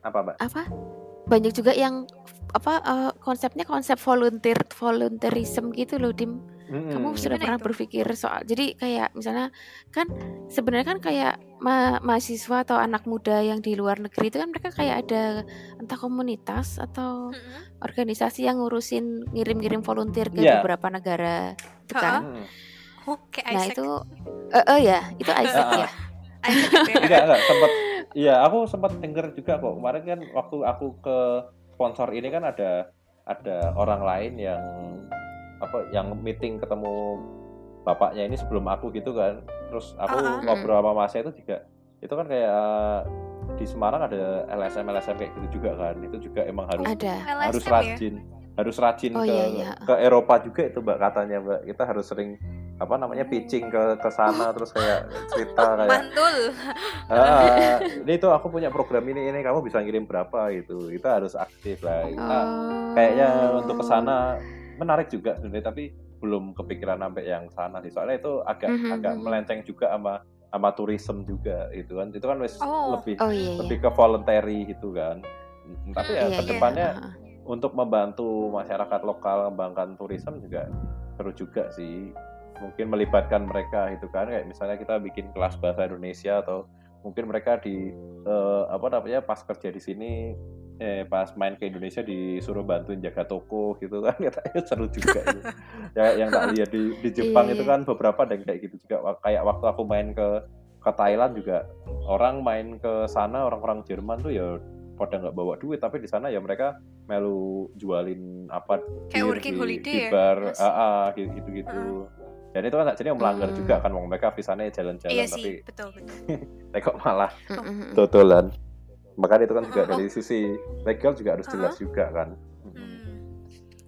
apa mbak apa? Banyak juga yang apa eh, konsepnya konsep volunteer volunteerism gitu loh, Dim. Mm-mm. Kamu sudah Gimana pernah itu? berpikir soal jadi kayak misalnya kan sebenarnya kan kayak ma- mahasiswa atau anak muda yang di luar negeri itu kan mereka kayak ada entah komunitas atau Mm-mm. organisasi yang ngurusin ngirim-ngirim volunteer ke Iya. beberapa negara gitu Ha-ha. kan. Mm-mm. Oh, kayak Nah, Isaac. itu eh eh, ya, itu (laughs) Isaac ah. ya. Isaac gitu ya. enggak enggak (laughs) sempat iya aku sempat denger juga kok kemarin kan waktu aku ke sponsor ini kan ada ada orang lain yang apa yang meeting ketemu bapaknya ini sebelum aku gitu kan terus aku Ah, ah. ngobrol sama masnya itu juga itu kan kayak di Semarang ada LSM LSM kayak gitu juga kan itu juga emang harus Ada. harus LSM ya? rajin harus rajin Oh, ke iya, iya. ke Eropa juga itu mbak katanya mbak kita harus sering apa namanya pitching ke ke sana terus kayak cerita kayak Mantul. Ah, ini tuh aku punya program ini ini kamu bisa ngirim berapa gitu kita harus aktif lah kita Oh. kayaknya untuk ke sana menarik juga sebenarnya tapi belum kepikiran sampai yang sana sih soalnya itu agak Mhm, agak mhm. melenceng juga sama sama tourism juga gitu kan itu kan wis Oh. lebih Oh iya iya. lebih ke voluntary gitu kan Tapi Hmm, ya Iya, iya. ke depannya Heeh. untuk membantu masyarakat lokal mengembangkan turisme juga seru juga sih. Mungkin melibatkan mereka itu kan kayak misalnya kita bikin kelas bahasa Indonesia atau mungkin mereka di eh, apa namanya pas kerja di sini eh pas main ke Indonesia disuruh bantuin jaga toko gitu kan (laughs) katanya seru juga itu. ya yang tak lihat di di Jepang itu iya. kan beberapa ada yang kayak gitu juga kayak waktu aku main ke ke Thailand juga orang main ke sana orang-orang Jerman tuh ya pada nggak bawa duit tapi di sana ya mereka melu jualin apa Kayak working di, holiday di ya, bar Mas? ah, ah, gitu gitu dan itu kan jadi melanggar Hmm. juga kan wong mereka visanya jalan-jalan Iya tapi sih, betul betul. (laughs) kok malah Mm, mm, mm. totolan makanya itu kan juga Oh, oh. dari sisi legal juga harus jelas Uh-huh. juga kan Hmm.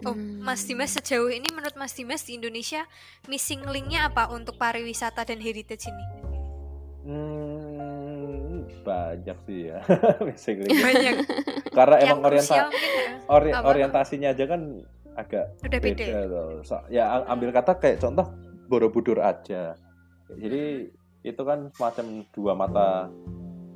Oh, Hmm. Mas Dimas sejauh ini menurut Mas Dimas di Indonesia missing linknya apa untuk pariwisata dan heritage ini? Hmm, banyak sih ya (laughs) missing link. Banyak. karena emang orienta ya. ori- apa? orientasinya aja kan agak Udah beda. beda loh. So- ya am- ambil kata kayak contoh Borobudur aja. Jadi itu kan semacam dua mata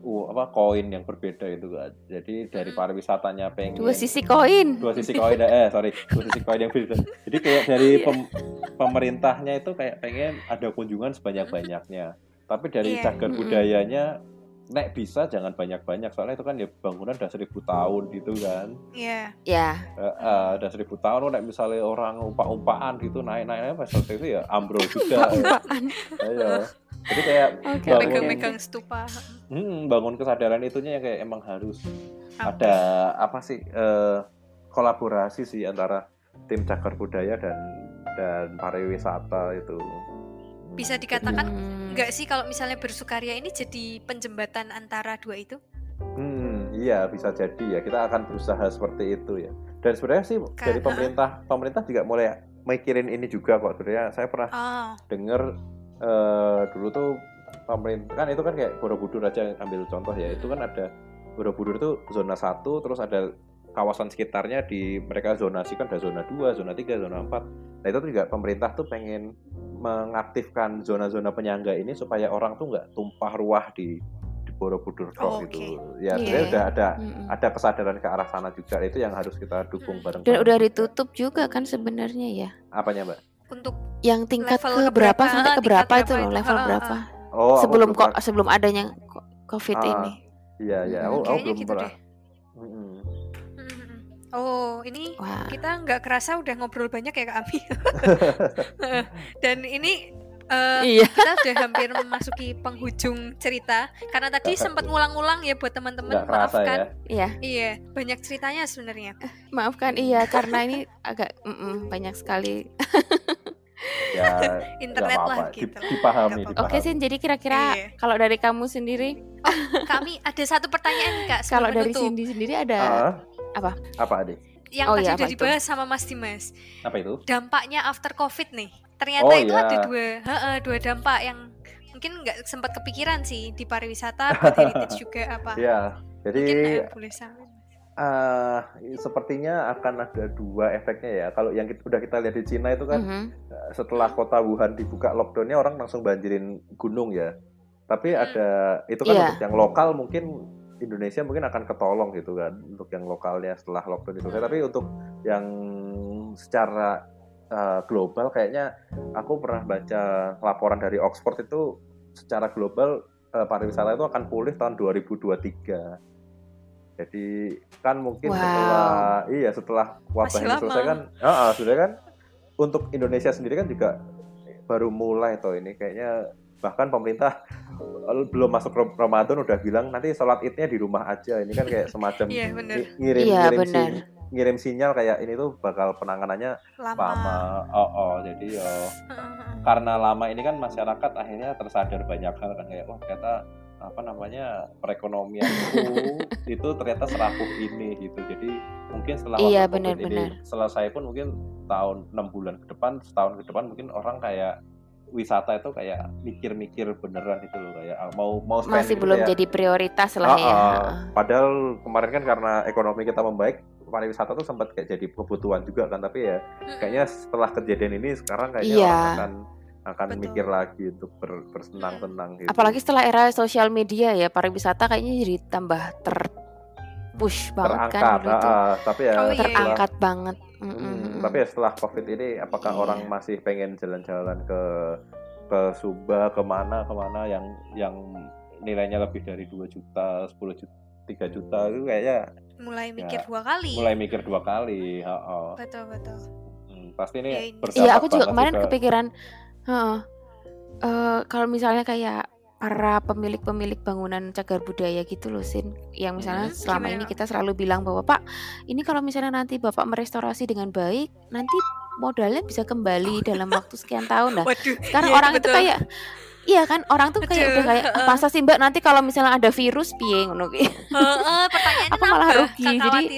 uh, apa koin yang berbeda itu kan. Jadi dari Hmm. pariwisatanya pengen Dua sisi koin. dua sisi koin eh sorry dua sisi koin yang beda. Jadi kayak dari pem- pemerintahnya itu kayak pengen ada kunjungan sebanyak banyaknya. Tapi dari Iya. cagar budayanya nek bisa jangan banyak-banyak soalnya itu kan ya bangunan udah seribu tahun gitu kan Iya. Ya. Eh, eh, udah seribu tahun nek misalnya orang umpak-umpaan gitu naik-naik pas waktu itu ya ambrol juga ya. Jadi kayak Oke, Bangun. Megang-megang stupa. hmm, bangun kesadaran itunya yang kayak emang harus Apa? ada apa sih eh, kolaborasi sih antara tim cagar budaya dan dan pariwisata itu Bisa dikatakan Hmm. enggak sih kalau misalnya bersukaria ini jadi penjembatan antara dua itu? Hmm, iya bisa jadi ya. Kita akan berusaha seperti itu ya. Dan sebenarnya sih dari Karena- pemerintah, pemerintah juga mulai mikirin ini juga kok. Sebenarnya saya pernah Oh, dengar eh, dulu tuh pemerintah kan itu kan kayak Borobudur aja ambil contoh ya. Itu kan ada Borobudur itu zona 1 terus ada kawasan sekitarnya di mereka zonasi kan ada zona 2, zona 3, zona 4. Nah, itu tuh juga pemerintah tuh pengen mengaktifkan zona-zona penyangga ini supaya orang tuh nggak tumpah ruah di di Borobudur Oh, gitu. oke. Ya, Iya. sebenarnya udah ada Mm-mm. ada kesadaran ke arah sana juga itu yang harus kita dukung Hmm. bareng Dan udah ditutup juga kan sebenarnya ya. apanya mbak untuk Yang tingkat Level ke keberapa? berapa sampai ke Tingkat berapa itu loh, level berapa? oh sebelum belum kok sebelum adanya Covid Ah, ini. iya iya Hmm, aku, aku kayaknya belum gitu pernah deh. Mm-mm. Hmm. Oh, ini Wah. kita nggak kerasa udah ngobrol banyak ya Kak Ami. (laughs) (laughs) Dan ini eh, Iya. kita udah hampir memasuki penghujung cerita karena tadi sempat ngulang-ngulang ya buat teman-teman maafkan. ya Iya, Iya, banyak ceritanya sebenarnya. maafkan iya karena ini agak mm-mm, banyak sekali. ya (laughs) Internet nggak lah gitu. Dip- dipahami apa-apa. Oke dipahami. sih, jadi kira-kira Iya. kalau dari kamu sendiri, Kami ada satu pertanyaan nih Kak kalau dari. Cindy sendiri ada Ah, apa? apa adik Yang Oh tadi iya, udah apa itu? dibahas sama Mas Dimas. apa itu Dampaknya after Covid nih. Ternyata Oh, itu iya. ada dua, heeh, dua dampak yang mungkin nggak sempat kepikiran sih di pariwisata, (laughs) buat heritage juga apa. ya jadi Mungkin boleh sama. ah, sepertinya akan ada dua efeknya ya kalau yang kita, udah kita lihat di Cina itu kan Mhm. setelah kota Wuhan dibuka lockdownnya orang langsung banjirin gunung ya. Tapi Hmm. ada itu kan Iya. untuk yang lokal mungkin Indonesia mungkin akan ketolong gitu kan untuk yang lokalnya setelah lockdown itu. Tapi untuk yang secara uh, global kayaknya aku pernah baca laporan dari Oxford itu secara global uh, pariwisata itu akan pulih tahun 2023. Jadi kan mungkin Wow. setelah iya setelah wabah Masih ini lama. selesai kan, ah, ah, sudah kan untuk Indonesia sendiri kan juga baru mulai toh ini kayaknya bahkan pemerintah (laughs) belum masuk Ram- Ramadan udah bilang nanti sholat idnya di rumah aja ini kan kayak semacam (laughs) Iya bener, ngi- ngirim Iya, ngirim. Ngirim sinyal kayak ini tuh bakal penanganannya lama. lama oh, oh jadi ya Heeh, heeh. karena lama ini kan masyarakat akhirnya tersadar banyak hal kan kayak wah ternyata apa namanya perekonomianku (laughs) itu ternyata serapuh ini gitu jadi mungkin setelah Iya, ini benar-benar. selesai pun mungkin tahun enam bulan ke depan setahun ke depan mungkin orang kayak wisata itu kayak mikir-mikir beneran itu loh kayak ah, mau mau Masih gitu belum jadi prioritas lah "Ah, ya. ah." Heeh. padahal kemarin kan karena ekonomi kita membaik pariwisata tuh sempat kayak jadi kebutuhan juga kan tapi ya kayaknya setelah kejadian ini sekarang kayaknya Iya. orang akan akan Betul. mikir lagi untuk ber- bersenang-senang gitu. Apalagi setelah era sosial media ya, pariwisata kayaknya jadi tambah ter push banget kan terangkat dulu tuh. ah, tapi ya Oh, iya, iya. setelah terangkat banget Mm, tapi ya setelah covid ini apakah Iya. orang masih pengen jalan-jalan ke ke Sumba ke mana ke mana yang yang nilainya lebih dari 2 juta 10 juta 3 juta itu kayaknya mulai mikir Ya, dua kali mulai mikir dua kali ha, ha. betul betul Hmm, pasti ini Ya, ini- Iya, aku juga kemarin juga. kepikiran, heeh, eh, kalau misalnya kayak para pemilik-pemilik bangunan cagar budaya gitu loh, Sin, yang misalnya Hmm, selama gimana, ini kita selalu bilang bahwa Pak, ini kalau misalnya nanti Bapak merestorasi dengan baik, nanti modalnya bisa kembali dalam waktu sekian tahun. Nah, (laughs) waduh sekarang iya, orang itu betul. kayak Iya kan orang tuh kayak udah kayak heeh. masa sih Mbak nanti kalau misalnya ada virus piye ngono ki?" Heeh, (laughs) pertanyaannya Aku malah rugi, jadi-.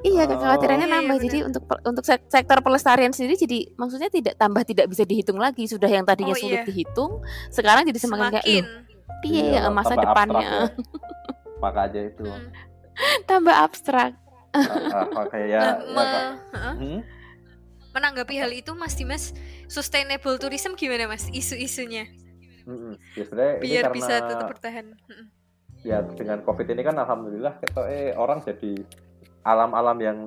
Iya, Oh. kekhawatirannya Iya, iya, nambah. benar. Jadi untuk untuk sek- sektor pelestarian sendiri jadi maksudnya tidak tambah tidak bisa dihitung lagi. Sudah yang tadinya Oh, sulit iya. dihitung, sekarang jadi semakin kayak semakin loh, piye Iya, ya masa depannya abstrak ya. (laughs) maka aja itu Mm. tambah abstrak. Ah, ah, makanya ya, ya. Hmm? Menanggapi hal itu Mas Dimas sustainable tourism gimana Mas? Isu-isunya. Mm-mm. Ya, biar karena bisa tetap bertahan. Mm-mm. ya dengan covid ini kan alhamdulillah kita eh orang jadi alam-alam yang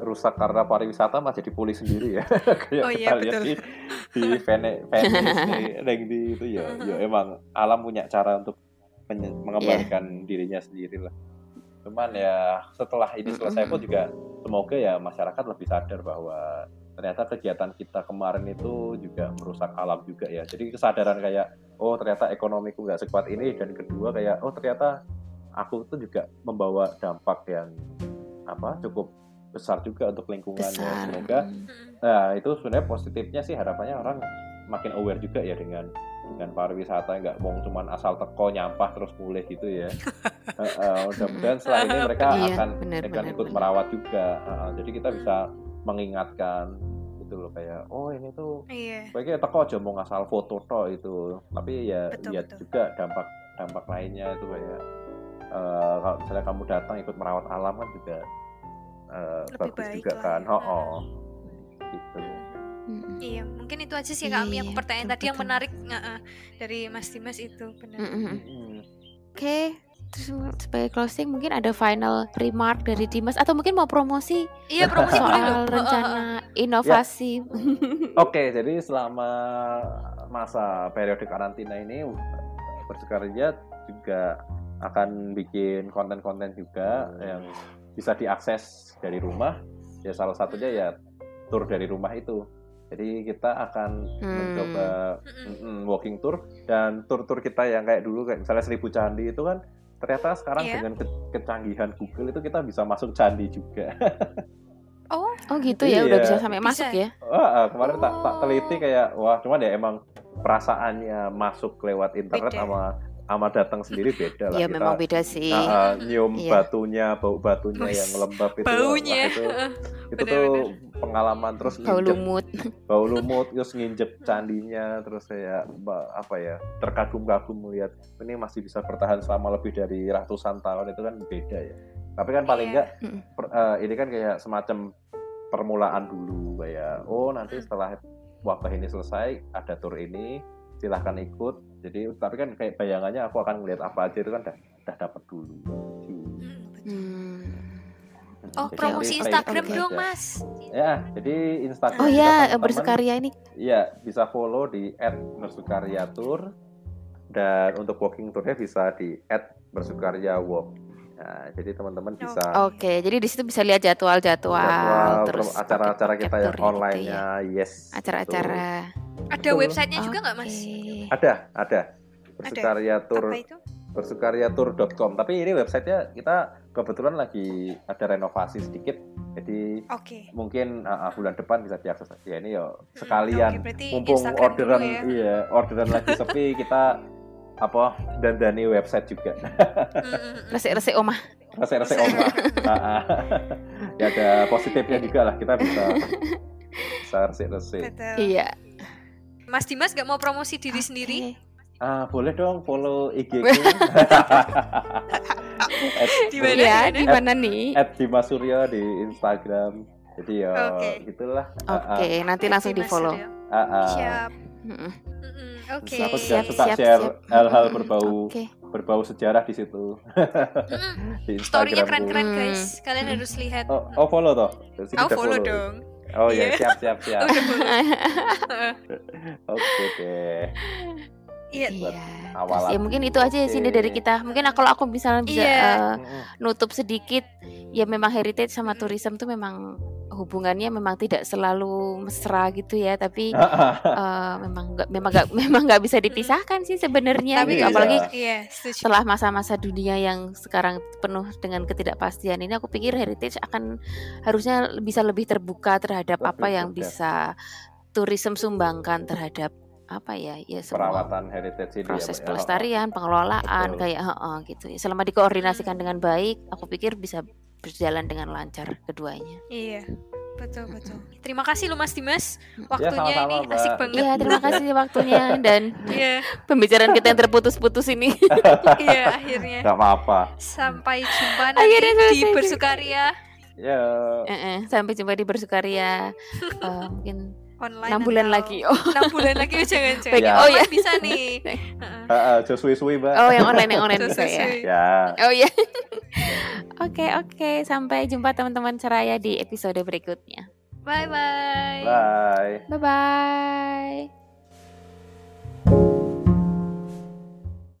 rusak karena pariwisata malah jadi pulih sendiri ya. (laughs) Kayak Oh iya, kita lihat betul. di di Vene- Venice (laughs) di Rengdi itu ya. Ya emang alam punya cara untuk mengembalikan dirinya sendiri lah cuman ya setelah ini selesai pun juga semoga ya masyarakat lebih sadar bahwa ternyata kegiatan kita kemarin itu juga merusak alam juga ya jadi kesadaran kayak oh ternyata ekonomiku nggak sekuat ini dan kedua kayak oh ternyata aku tuh juga membawa dampak yang apa cukup besar juga untuk lingkungan ya. Besar. semoga Mm. Mm-mm. nah itu sebenarnya positifnya sih harapannya orang makin aware juga ya dengan dengan pariwisata nggak mau cuman asal teko nyampah terus mulai gitu ya (laughs) Eh, eh, mudah-mudahan setelah ini mereka Iya, akan benar, akan benar, ikut benar. merawat juga eh, jadi kita bisa mengingatkan gitu loh kayak oh ini tuh iya Baiknya teko aja mau ngasal foto toh itu, tapi ya Betul, lihat betul. juga dampak dampak lainnya itu kayak eh, kalau misalnya kamu datang ikut merawat alam kan juga eh, Lebih bagus baik juga lah kan, ya. oh, oh. gitu. Mm-mm. Iya, mungkin itu aja sih kami yang Iya, pertanyaan betul, tadi yang menarik uh-uh, dari Mas Dimas itu benar. Mm-mm. Mm. Oke, terus sebagai closing mungkin ada final remark dari Dimas atau mungkin mau promosi Iya, promosi boleh loh. soal Uh-uh, rencana inovasi. (laughs) Oke, jadi selama masa periode karantina ini bersekarya juga akan bikin konten-konten juga yang bisa diakses dari rumah. Ya salah satunya ya tour dari rumah itu. Jadi kita akan Hmm. mencoba mm-mm, walking tour dan tour-tour kita yang kayak dulu kayak misalnya Seribu Candi itu kan ternyata sekarang Iya. dengan ke- kecanggihan Google itu kita bisa masuk candi juga. (laughs) Oh, Oh gitu ya, udah Iya. bisa sampai Bisa. masuk ya. Wah, ah, kemarin tak tak Oh. teliti kayak wah cuman ya emang perasaannya masuk lewat internet Beda. sama sama datang sendiri beda lah. Iya Kita, memang beda sih. ah, ah, nyium Iya. batunya, bau batunya yang lembab itu. baunya. itu (laughs) itu Bener, tuh pengalaman terus Bau nginjek- lumut. bau (laughs) lumut terus nginjek candinya terus kayak ba- apa ya terkagum-kagum melihat ini masih bisa bertahan selama lebih dari ratusan tahun itu kan beda ya tapi kan paling Iya. enggak Mm-mm. per- eh, ini kan kayak semacam permulaan dulu kayak oh nanti setelah wabah ini selesai ada tour ini silahkan ikut jadi tapi kan kayak bayangannya aku akan melihat apa aja itu kan udah, udah dapat dulu Mm. Hmm. Oh, Jadi promosi Instagram dong, aja. Mas. ya jadi Instagram Oh ya, bersekarya ini. Iya, bisa follow di @bersukaryatur dan untuk walking tournya bisa di @bersukaryawalk. Nah, jadi teman-teman bisa Oke, jadi di situ bisa lihat jadwal-jadwal jadwal terus acara-acara kita yang gitu online-nya, yes. Acara-acara. Ada Betul. websitenya juga nggak, Mas? Ada, ada. Bersukaryatur Apa itu? bersukaryatur.com. Tapi ini websitenya kita kebetulan lagi ada renovasi sedikit. Jadi Oke. mungkin uh, uh, bulan depan bisa diakses. Ya ini ya Mm, sekalian oke, berarti mumpung Instagram orderan ya. iya orderan lagi (laughs) sepi kita apa dandani website juga Mm, mm, mm. Resik-resik omah. resek-resek oma Ah, ah. (laughs) ya ada positifnya juga lah kita bisa (laughs) bisa resek-resek Betul. Iya. Mas Dimas nggak mau promosi diri sendiri? Oke. ah boleh dong follow IG (laughs) ku (laughs) Di mana? Iya, Di mana nih? at Dimas Suryo di Instagram jadi ya Oke. gitulah Ah, ah. Oke, nanti langsung di Dimas follow. Suryo. Ah, ah. Siap. Oke. aku juga Siap, suka siap, share siap. hal-hal berbau Oke. berbau sejarah di situ. (laughs) Mm, di Storynya keren-keren Hmm. guys. Kalian harus lihat. Oh, oh follow toh. Oh, udah follow dong. Oh iya, Iya. siap siap siap. Oke deh. (laughs) Iya. Iya. awalan. Terus ya mungkin itu aja ya sini dari kita. Mungkin kalau aku misalnya bisa Iya. eh, Mm-mm. nutup sedikit ya memang heritage sama tourism tuh memang hubungannya memang tidak selalu mesra gitu ya tapi (laughs) eh, memang nggak memang nggak (laughs) memang nggak bisa dipisahkan sih sebenarnya Tapi gitu. Iya. apalagi iya, setelah masa-masa dunia yang sekarang penuh dengan ketidakpastian ini aku pikir heritage akan harusnya bisa lebih terbuka terhadap Lebih apa yang terbuka. bisa tourism sumbangkan terhadap apa ya ya semua Perawatan heritage ini proses ya, Pak, ya. pelestarian, pengelolaan Betul. kayak heeh, gitu. ya. Selama dikoordinasikan dengan baik, aku pikir bisa berjalan dengan lancar keduanya. Iya. Betul, betul. Terima kasih lu Mas Dimas. Ya, Waktunya sama-sama, ini Mbak. asik banget. Iya, terima kasih (laughs) waktunya dan Iya, pembicaraan kita yang terputus-putus ini. (laughs) iya akhirnya. Nggak apa-apa. Sampai jumpa nanti Akhirnya di bersukaria Ya. Eh, eh, sampai jumpa di bersukaria (laughs) eh, mungkin online. enam bulan lagi. (laughs) Oh, enam bulan lagi oh, jangan jangan. Ya. Oh, ya. bisa nih. (laughs) Heeh. Heeh, jo suwi-suwi, Mbak. oh yang online yang online bisa ya. Ya. Oh iya. (laughs) Oke oke sampai jumpa teman-teman seraya di episode berikutnya. Bye bye. Bye. Bye bye.